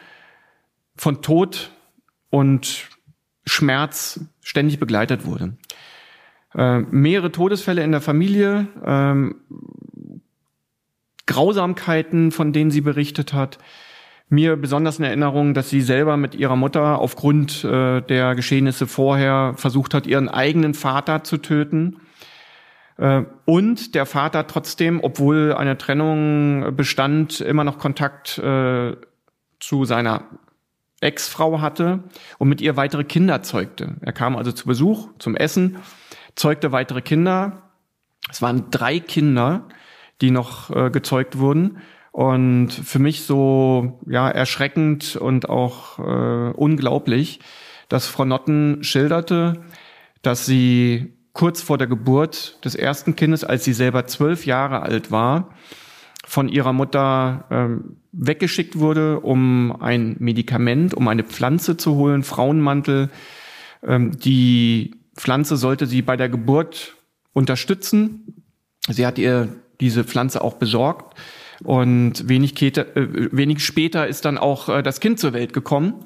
von Tod und Schmerz ständig begleitet wurde. Äh, mehrere Todesfälle in der Familie, ähm, Grausamkeiten, von denen sie berichtet hat. Mir besonders in Erinnerung, dass sie selber mit ihrer Mutter aufgrund äh, der Geschehnisse vorher versucht hat, ihren eigenen Vater zu töten. Äh, und der Vater trotzdem, obwohl eine Trennung bestand, immer noch Kontakt äh, zu seiner Ex-Frau hatte und mit ihr weitere Kinder zeugte. Er kam also zu Besuch, zum Essen, zeugte weitere Kinder. Es waren drei Kinder, die noch äh, gezeugt wurden. Und für mich so ja erschreckend und auch äh, unglaublich, dass Frau Notten schilderte, dass sie kurz vor der Geburt des ersten Kindes, als sie selber zwölf Jahre alt war, von ihrer Mutter ähm, weggeschickt wurde, um ein Medikament, um eine Pflanze zu holen, Frauenmantel. Ähm, die Pflanze sollte sie bei der Geburt unterstützen. Sie hat ihr diese Pflanze auch besorgt. Und wenig, Kete, äh, wenig später ist dann auch äh, das Kind zur Welt gekommen.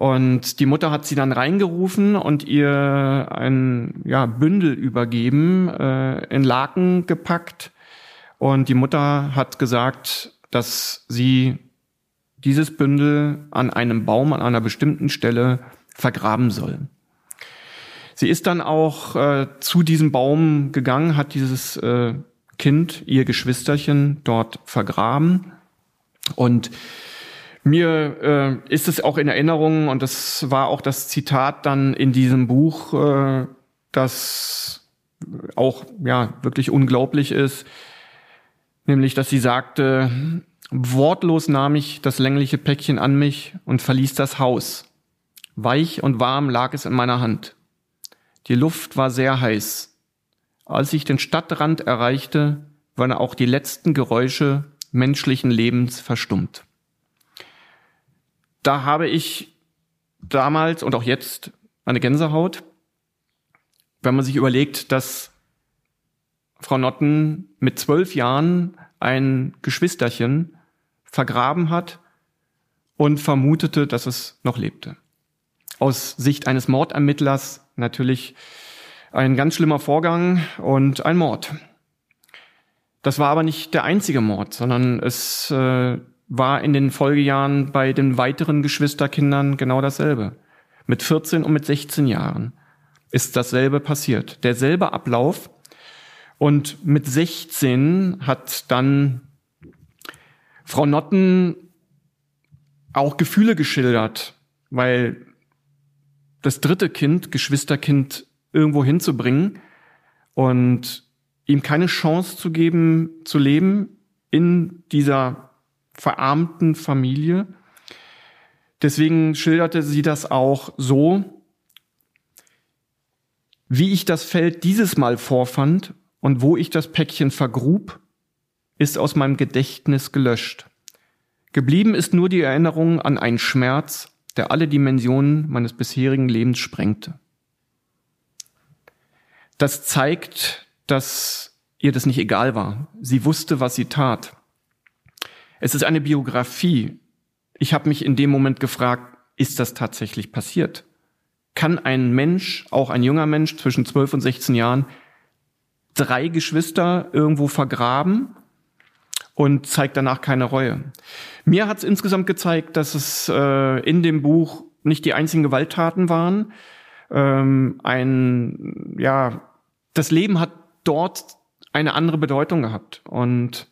Und die Mutter hat sie dann reingerufen und ihr ein ja, Bündel übergeben, äh, in Laken gepackt. Und die Mutter hat gesagt, dass sie dieses Bündel an einem Baum an einer bestimmten Stelle vergraben soll. Sie ist dann auch äh, zu diesem Baum gegangen, hat dieses äh, Kind, ihr Geschwisterchen, dort vergraben. Und mir äh, ist es auch in Erinnerung, und das war auch das Zitat dann in diesem Buch, äh, das auch ja wirklich unglaublich ist, nämlich dass sie sagte, wortlos nahm ich das längliche Päckchen an mich und verließ das Haus. Weich und warm lag es in meiner Hand. Die Luft war sehr heiß. Als ich den Stadtrand erreichte, waren auch die letzten Geräusche menschlichen Lebens verstummt da habe ich damals und auch jetzt eine Gänsehaut, wenn man sich überlegt, dass Frau Notten mit zwölf Jahren ein Geschwisterchen vergraben hat und vermutete, dass es noch lebte. Aus Sicht eines Mordermittlers natürlich ein ganz schlimmer Vorgang und ein Mord. Das war aber nicht der einzige Mord, sondern es äh, war in den Folgejahren bei den weiteren Geschwisterkindern genau dasselbe. Mit 14 und mit 16 Jahren ist dasselbe passiert. Derselbe Ablauf. Und mit 16 hat dann Frau Notten auch Gefühle geschildert, weil das dritte Kind, Geschwisterkind, irgendwo hinzubringen und ihm keine Chance zu geben, zu leben in dieser verarmten Familie. Deswegen schilderte sie das auch so, wie ich das Feld dieses Mal vorfand und wo ich das Päckchen vergrub, ist aus meinem Gedächtnis gelöscht. Geblieben ist nur die Erinnerung an einen Schmerz, der alle Dimensionen meines bisherigen Lebens sprengte. Das zeigt, dass ihr das nicht egal war. Sie wusste, was sie tat. Es ist eine Biografie. Ich habe mich in dem Moment gefragt, ist das tatsächlich passiert? kann ein Mensch, auch ein junger Mensch zwischen 12 und 16 Jahren, drei Geschwister irgendwo vergraben und zeigt danach keine Reue. Mir hat es insgesamt gezeigt, dass es äh, in dem Buch nicht die einzigen Gewalttaten waren. Ähm, ein, ja, das Leben hat dort eine andere Bedeutung gehabt. Und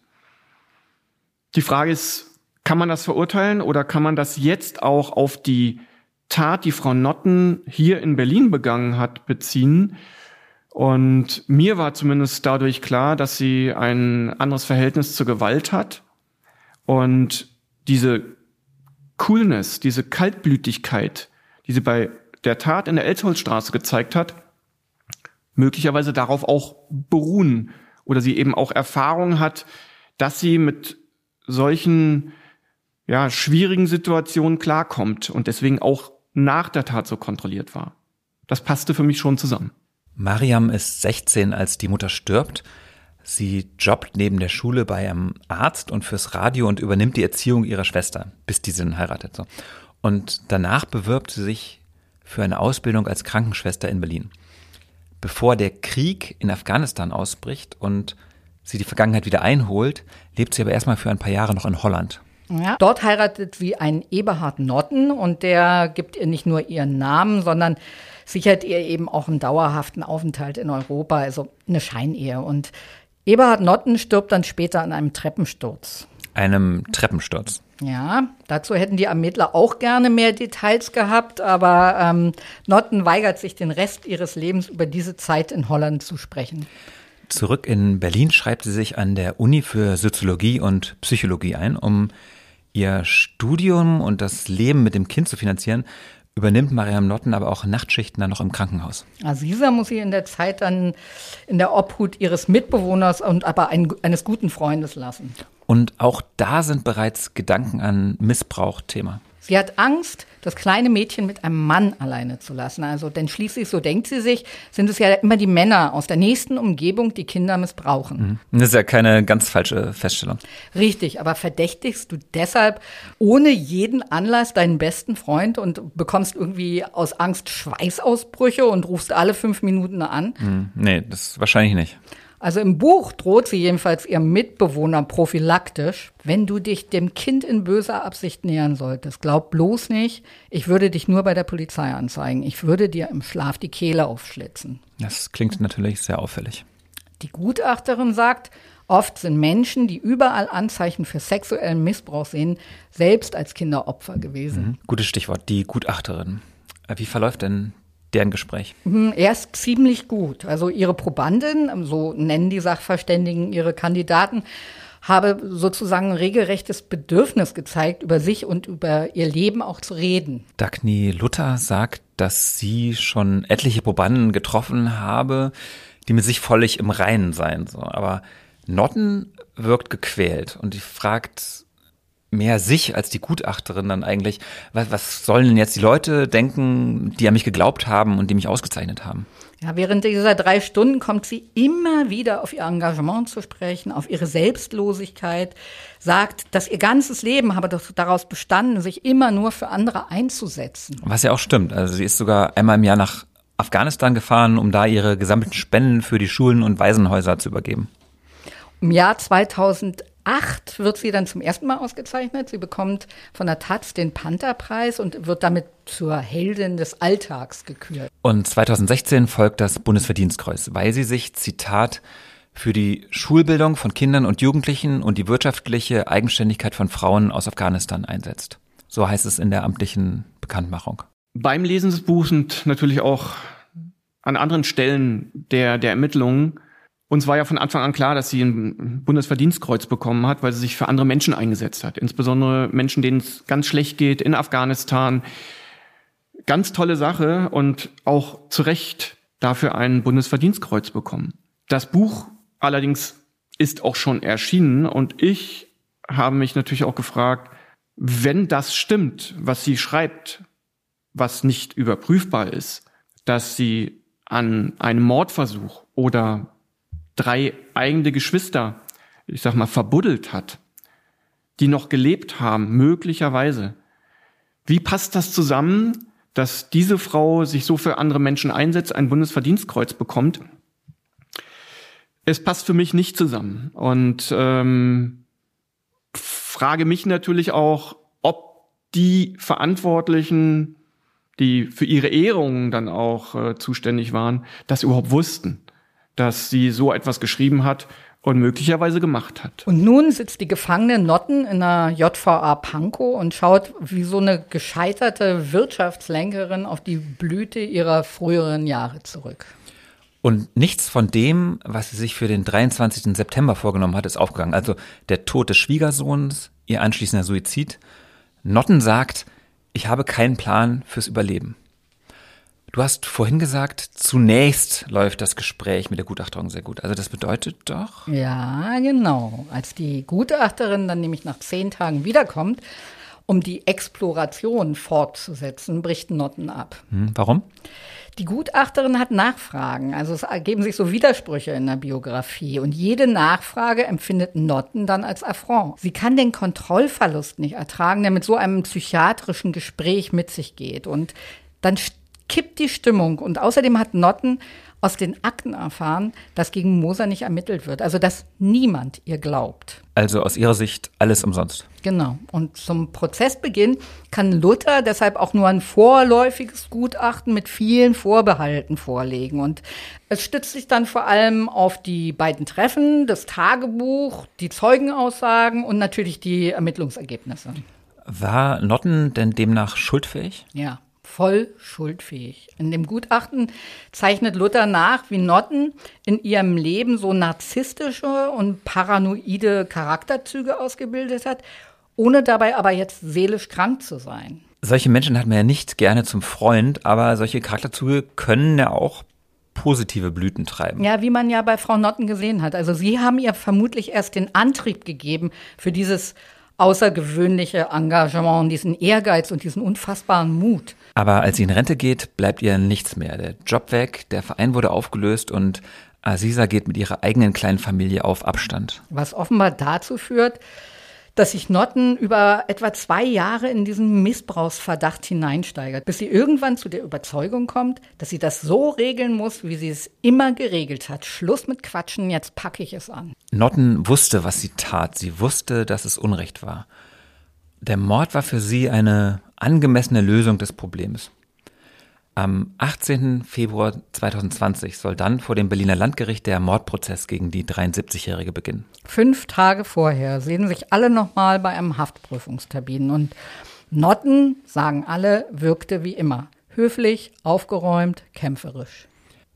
die Frage ist, kann man das verurteilen oder kann man das jetzt auch auf die Tat, die Frau Notten hier in Berlin begangen hat, beziehen. Und mir war zumindest dadurch klar, dass sie ein anderes Verhältnis zur Gewalt hat. Und diese Coolness, diese Kaltblütigkeit, die sie bei der Tat in der Elsholzstraße gezeigt hat, möglicherweise darauf auch beruhen oder sie eben auch Erfahrung hat, dass sie mit solchen ja, schwierigen Situationen klarkommt und deswegen auch nach der Tat so kontrolliert war. Das passte für mich schon zusammen. Mariam ist 16, als die Mutter stirbt. Sie jobbt neben der Schule bei einem Arzt und fürs Radio und übernimmt die Erziehung ihrer Schwester, bis diese dann heiratet. So. Und danach bewirbt sie sich für eine Ausbildung als Krankenschwester in Berlin. Bevor der Krieg in Afghanistan ausbricht und sie die Vergangenheit wieder einholt, lebt sie aber erstmal für ein paar Jahre noch in Holland. Ja. Dort heiratet sie einen Eberhard Notten und der gibt ihr nicht nur ihren Namen, sondern sichert ihr eben auch einen dauerhaften Aufenthalt in Europa, also eine Scheinehe. Und Eberhard Notten stirbt dann später an einem Treppensturz. Einem Treppensturz. Ja, dazu hätten die Ermittler auch gerne mehr Details gehabt, aber ähm, Notten weigert sich den Rest ihres Lebens über diese Zeit in Holland zu sprechen. Zurück in Berlin schreibt sie sich an der Uni für Soziologie und Psychologie ein, um Ihr Studium und das Leben mit dem Kind zu finanzieren, übernimmt Mariam Notten aber auch Nachtschichten dann noch im Krankenhaus. Aziza muss sie in der Zeit dann in der Obhut ihres Mitbewohners und aber ein, eines guten Freundes lassen. Und auch da sind bereits Gedanken an Missbrauch Thema. Sie hat Angst, das kleine Mädchen mit einem Mann alleine zu lassen. Also, denn schließlich, so denkt sie sich, sind es ja immer die Männer aus der nächsten Umgebung, die Kinder missbrauchen. Mhm. Das ist ja keine ganz falsche Feststellung. Richtig, aber verdächtigst du deshalb ohne jeden Anlass deinen besten Freund und bekommst irgendwie aus Angst Schweißausbrüche und rufst alle fünf Minuten an? Hm, nee, das wahrscheinlich nicht. Also im Buch droht sie jedenfalls ihrem Mitbewohner prophylaktisch, wenn du dich dem Kind in böser Absicht nähern solltest, glaub bloß nicht, ich würde dich nur bei der Polizei anzeigen. Ich würde dir im Schlaf die Kehle aufschlitzen. Das klingt natürlich sehr auffällig. Die Gutachterin sagt, oft sind Menschen, die überall Anzeichen für sexuellen Missbrauch sehen, selbst als Kinderopfer gewesen. Mhm. Gutes Stichwort, die Gutachterin. Wie verläuft denn deren Gespräch? Mhm, Erst ziemlich gut. Also ihre Probandin, so nennen die Sachverständigen ihre Kandidaten, habe sozusagen ein regelrechtes Bedürfnis gezeigt, über sich und über ihr Leben auch zu reden. Dagny Luther sagt, dass sie schon etliche Probanden getroffen habe, die mit sich völlig im Reinen seien. So. Aber Notten wirkt gequält und die fragt, mehr sich als die Gutachterin dann eigentlich. Was, was sollen denn jetzt die Leute denken, die an mich geglaubt haben und die mich ausgezeichnet haben? Ja, während dieser drei Stunden kommt sie immer wieder auf ihr Engagement zu sprechen, auf ihre Selbstlosigkeit, sagt, dass ihr ganzes Leben habe doch daraus bestanden, sich immer nur für andere einzusetzen. Was ja auch stimmt. Also sie ist sogar einmal im Jahr nach Afghanistan gefahren, um da ihre gesammelten Spenden für die Schulen und Waisenhäuser zu übergeben. Im Jahr 2008 wird sie dann zum ersten Mal ausgezeichnet. Sie bekommt von der Taz den Pantherpreis und wird damit zur Heldin des Alltags gekürt. Und 2016 folgt das Bundesverdienstkreuz, weil sie sich, Zitat, für die Schulbildung von Kindern und Jugendlichen und die wirtschaftliche Eigenständigkeit von Frauen aus Afghanistan einsetzt. So heißt es in der amtlichen Bekanntmachung. Beim Lesen des Buchs und natürlich auch an anderen Stellen der, der Ermittlungen uns war ja von Anfang an klar, dass sie ein Bundesverdienstkreuz bekommen hat, weil sie sich für andere Menschen eingesetzt hat. Insbesondere Menschen, denen es ganz schlecht geht in Afghanistan. Ganz tolle Sache und auch zu Recht dafür ein Bundesverdienstkreuz bekommen. Das Buch allerdings ist auch schon erschienen und ich habe mich natürlich auch gefragt, wenn das stimmt, was sie schreibt, was nicht überprüfbar ist, dass sie an einem Mordversuch oder drei eigene Geschwister, ich sag mal, verbuddelt hat, die noch gelebt haben, möglicherweise. Wie passt das zusammen, dass diese Frau sich so für andere Menschen einsetzt, ein Bundesverdienstkreuz bekommt? Es passt für mich nicht zusammen. Und ähm, frage mich natürlich auch, ob die Verantwortlichen, die für ihre Ehrungen dann auch äh, zuständig waren, das überhaupt wussten dass sie so etwas geschrieben hat und möglicherweise gemacht hat. Und nun sitzt die gefangene Notten in der JVA Pankow und schaut wie so eine gescheiterte Wirtschaftslenkerin auf die Blüte ihrer früheren Jahre zurück. Und nichts von dem, was sie sich für den 23. September vorgenommen hat, ist aufgegangen. Also der Tod des Schwiegersohns, ihr anschließender Suizid. Notten sagt, ich habe keinen Plan fürs Überleben. Du hast vorhin gesagt, zunächst läuft das Gespräch mit der Gutachterin sehr gut. Also das bedeutet doch. Ja, genau. Als die Gutachterin dann nämlich nach zehn Tagen wiederkommt, um die Exploration fortzusetzen, bricht Notten ab. Hm, warum? Die Gutachterin hat Nachfragen, also es ergeben sich so Widersprüche in der Biografie und jede Nachfrage empfindet Notten dann als Affront. Sie kann den Kontrollverlust nicht ertragen, der mit so einem psychiatrischen Gespräch mit sich geht und dann kippt die Stimmung. Und außerdem hat Notten aus den Akten erfahren, dass gegen Moser nicht ermittelt wird. Also, dass niemand ihr glaubt. Also aus ihrer Sicht alles umsonst. Genau. Und zum Prozessbeginn kann Luther deshalb auch nur ein vorläufiges Gutachten mit vielen Vorbehalten vorlegen. Und es stützt sich dann vor allem auf die beiden Treffen, das Tagebuch, die Zeugenaussagen und natürlich die Ermittlungsergebnisse. War Notten denn demnach schuldfähig? Ja voll schuldfähig. In dem Gutachten zeichnet Luther nach, wie Notten in ihrem Leben so narzisstische und paranoide Charakterzüge ausgebildet hat, ohne dabei aber jetzt seelisch krank zu sein. Solche Menschen hat man ja nicht gerne zum Freund, aber solche Charakterzüge können ja auch positive Blüten treiben. Ja, wie man ja bei Frau Notten gesehen hat. Also sie haben ihr vermutlich erst den Antrieb gegeben für dieses außergewöhnliche Engagement, diesen Ehrgeiz und diesen unfassbaren Mut. Aber als sie in Rente geht, bleibt ihr nichts mehr. Der Job weg, der Verein wurde aufgelöst und Aziza geht mit ihrer eigenen kleinen Familie auf Abstand. Was offenbar dazu führt, dass sich Notten über etwa zwei Jahre in diesen Missbrauchsverdacht hineinsteigert, bis sie irgendwann zu der Überzeugung kommt, dass sie das so regeln muss, wie sie es immer geregelt hat. Schluss mit Quatschen, jetzt packe ich es an. Notten wusste, was sie tat. Sie wusste, dass es Unrecht war. Der Mord war für sie eine angemessene Lösung des Problems. Am 18. Februar 2020 soll dann vor dem Berliner Landgericht der Mordprozess gegen die 73-Jährige beginnen. Fünf Tage vorher sehen sich alle nochmal bei einem Haftprüfungstermin und Notten, sagen alle, wirkte wie immer. Höflich, aufgeräumt, kämpferisch.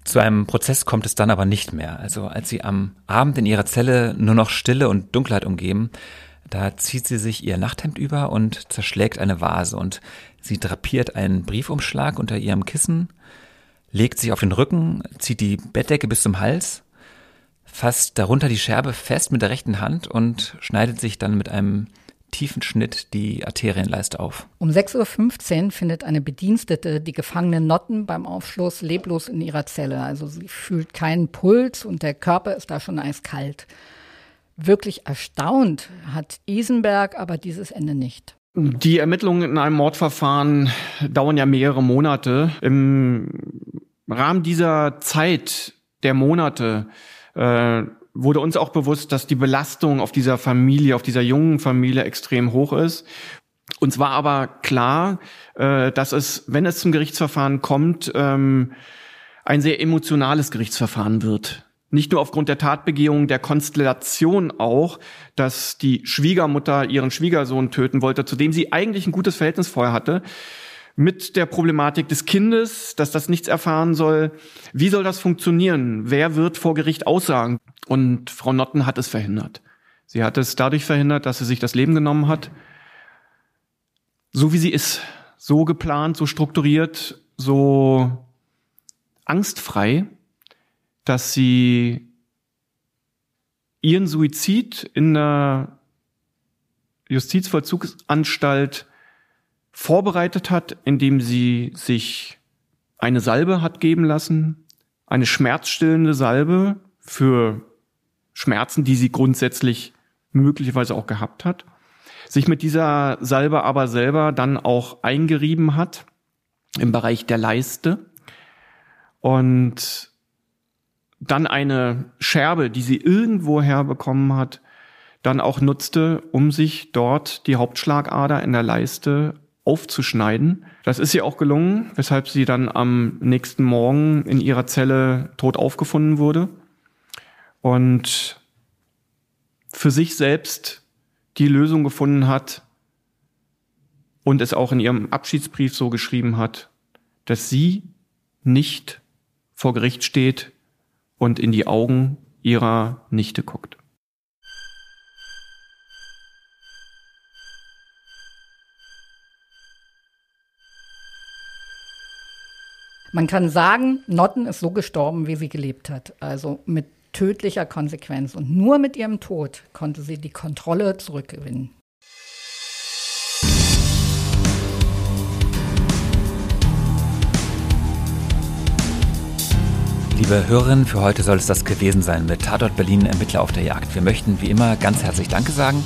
Zu einem Prozess kommt es dann aber nicht mehr. Also als sie am Abend in ihrer Zelle nur noch Stille und Dunkelheit umgeben, da zieht sie sich ihr Nachthemd über und zerschlägt eine Vase und sie drapiert einen Briefumschlag unter ihrem Kissen, legt sich auf den Rücken, zieht die Bettdecke bis zum Hals, fasst darunter die Scherbe fest mit der rechten Hand und schneidet sich dann mit einem tiefen Schnitt die Arterienleiste auf. Um 6.15 Uhr findet eine Bedienstete die gefangene Notten beim Aufschluss leblos in ihrer Zelle. Also sie fühlt keinen Puls und der Körper ist da schon eiskalt. Wirklich erstaunt hat Isenberg aber dieses Ende nicht. Die Ermittlungen in einem Mordverfahren dauern ja mehrere Monate. Im Rahmen dieser Zeit der Monate äh, wurde uns auch bewusst, dass die Belastung auf dieser Familie, auf dieser jungen Familie extrem hoch ist. Uns war aber klar, äh, dass es, wenn es zum Gerichtsverfahren kommt, ähm, ein sehr emotionales Gerichtsverfahren wird. Nicht nur aufgrund der Tatbegehung, der Konstellation auch, dass die Schwiegermutter ihren Schwiegersohn töten wollte, zu dem sie eigentlich ein gutes Verhältnis vorher hatte, mit der Problematik des Kindes, dass das nichts erfahren soll. Wie soll das funktionieren? Wer wird vor Gericht aussagen? Und Frau Notten hat es verhindert. Sie hat es dadurch verhindert, dass sie sich das Leben genommen hat. So wie sie ist. So geplant, so strukturiert, so angstfrei dass sie ihren Suizid in der Justizvollzugsanstalt vorbereitet hat, indem sie sich eine Salbe hat geben lassen, eine schmerzstillende Salbe für Schmerzen, die sie grundsätzlich möglicherweise auch gehabt hat, sich mit dieser Salbe aber selber dann auch eingerieben hat im Bereich der Leiste. Und dann eine Scherbe, die sie irgendwo herbekommen hat, dann auch nutzte, um sich dort die Hauptschlagader in der Leiste aufzuschneiden. Das ist ihr auch gelungen, weshalb sie dann am nächsten Morgen in ihrer Zelle tot aufgefunden wurde und für sich selbst die Lösung gefunden hat und es auch in ihrem Abschiedsbrief so geschrieben hat, dass sie nicht vor Gericht steht und in die Augen ihrer Nichte guckt. Man kann sagen, Notten ist so gestorben, wie sie gelebt hat. Also mit tödlicher Konsequenz. Und nur mit ihrem Tod konnte sie die Kontrolle zurückgewinnen. Liebe Hörerinnen, für heute soll es das gewesen sein mit Tatort Berlin Ermittler auf der Jagd. Wir möchten wie immer ganz herzlich Danke sagen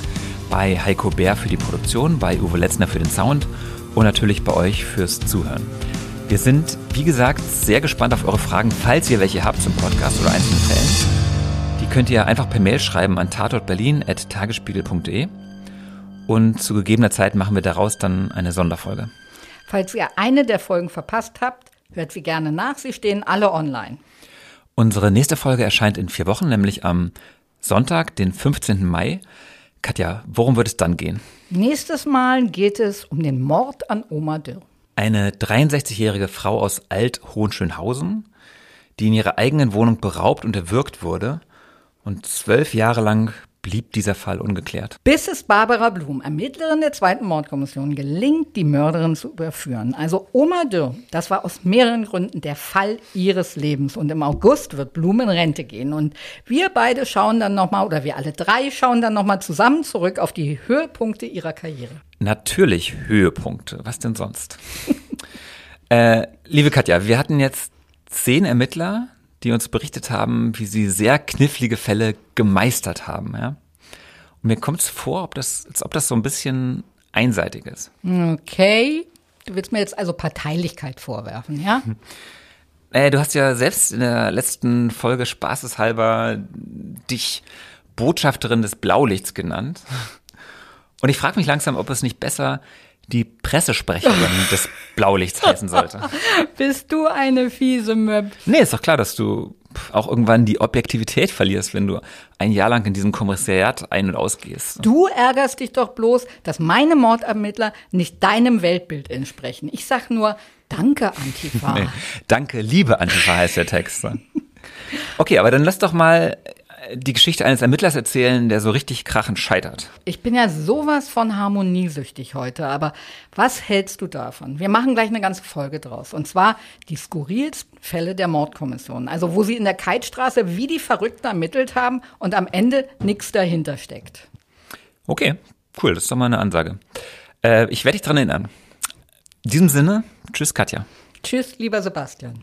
bei Heiko Bär für die Produktion, bei Uwe Letzner für den Sound und natürlich bei euch fürs Zuhören. Wir sind, wie gesagt, sehr gespannt auf eure Fragen, falls ihr welche habt zum Podcast oder einzelnen Fällen. Die könnt ihr einfach per Mail schreiben an tatortberlin.tagesspiegel.de und zu gegebener Zeit machen wir daraus dann eine Sonderfolge. Falls ihr eine der Folgen verpasst habt, hört sie gerne nach. Sie stehen alle online. Unsere nächste Folge erscheint in vier Wochen, nämlich am Sonntag, den 15. Mai. Katja, worum wird es dann gehen? Nächstes Mal geht es um den Mord an Oma Dürr. Eine 63-jährige Frau aus Alt-Hohenschönhausen, die in ihrer eigenen Wohnung beraubt und erwürgt wurde und zwölf Jahre lang blieb dieser Fall ungeklärt. Bis es Barbara Blum, Ermittlerin der zweiten Mordkommission, gelingt, die Mörderin zu überführen. Also Oma Dürr, das war aus mehreren Gründen der Fall ihres Lebens. Und im August wird Blum in Rente gehen. Und wir beide schauen dann nochmal, oder wir alle drei schauen dann nochmal zusammen zurück auf die Höhepunkte ihrer Karriere. Natürlich Höhepunkte. Was denn sonst? (laughs) äh, liebe Katja, wir hatten jetzt zehn Ermittler, die uns berichtet haben, wie sie sehr knifflige Fälle gemeistert haben. Ja? Und mir kommt es vor, ob das, als ob das so ein bisschen einseitig ist. Okay. Du willst mir jetzt also Parteilichkeit vorwerfen, ja? Äh, du hast ja selbst in der letzten Folge spaßeshalber dich Botschafterin des Blaulichts genannt. Und ich frage mich langsam, ob es nicht besser die Pressesprecherin (laughs) des Blaulichts heißen sollte. Bist du eine fiese Möb? Nee, ist doch klar, dass du auch irgendwann die Objektivität verlierst, wenn du ein Jahr lang in diesem Kommissariat ein- und ausgehst. Du ärgerst dich doch bloß, dass meine Mordermittler nicht deinem Weltbild entsprechen. Ich sag nur, danke, Antifa. (laughs) nee, danke, liebe Antifa heißt der Text. (laughs) Okay, aber dann lass doch mal die Geschichte eines Ermittlers erzählen, der so richtig krachend scheitert. Ich bin ja sowas von harmoniesüchtig heute, aber was hältst du davon? Wir machen gleich eine ganze Folge draus. Und zwar die skurrilsten Fälle der Mordkommission. Also wo sie in der Keitstraße wie die Verrückten ermittelt haben und am Ende nichts dahinter steckt. Okay, Cool, das ist doch mal eine Ansage. Äh, ich werde dich dran erinnern. In diesem Sinne, tschüss Katja. Tschüss, lieber Sebastian.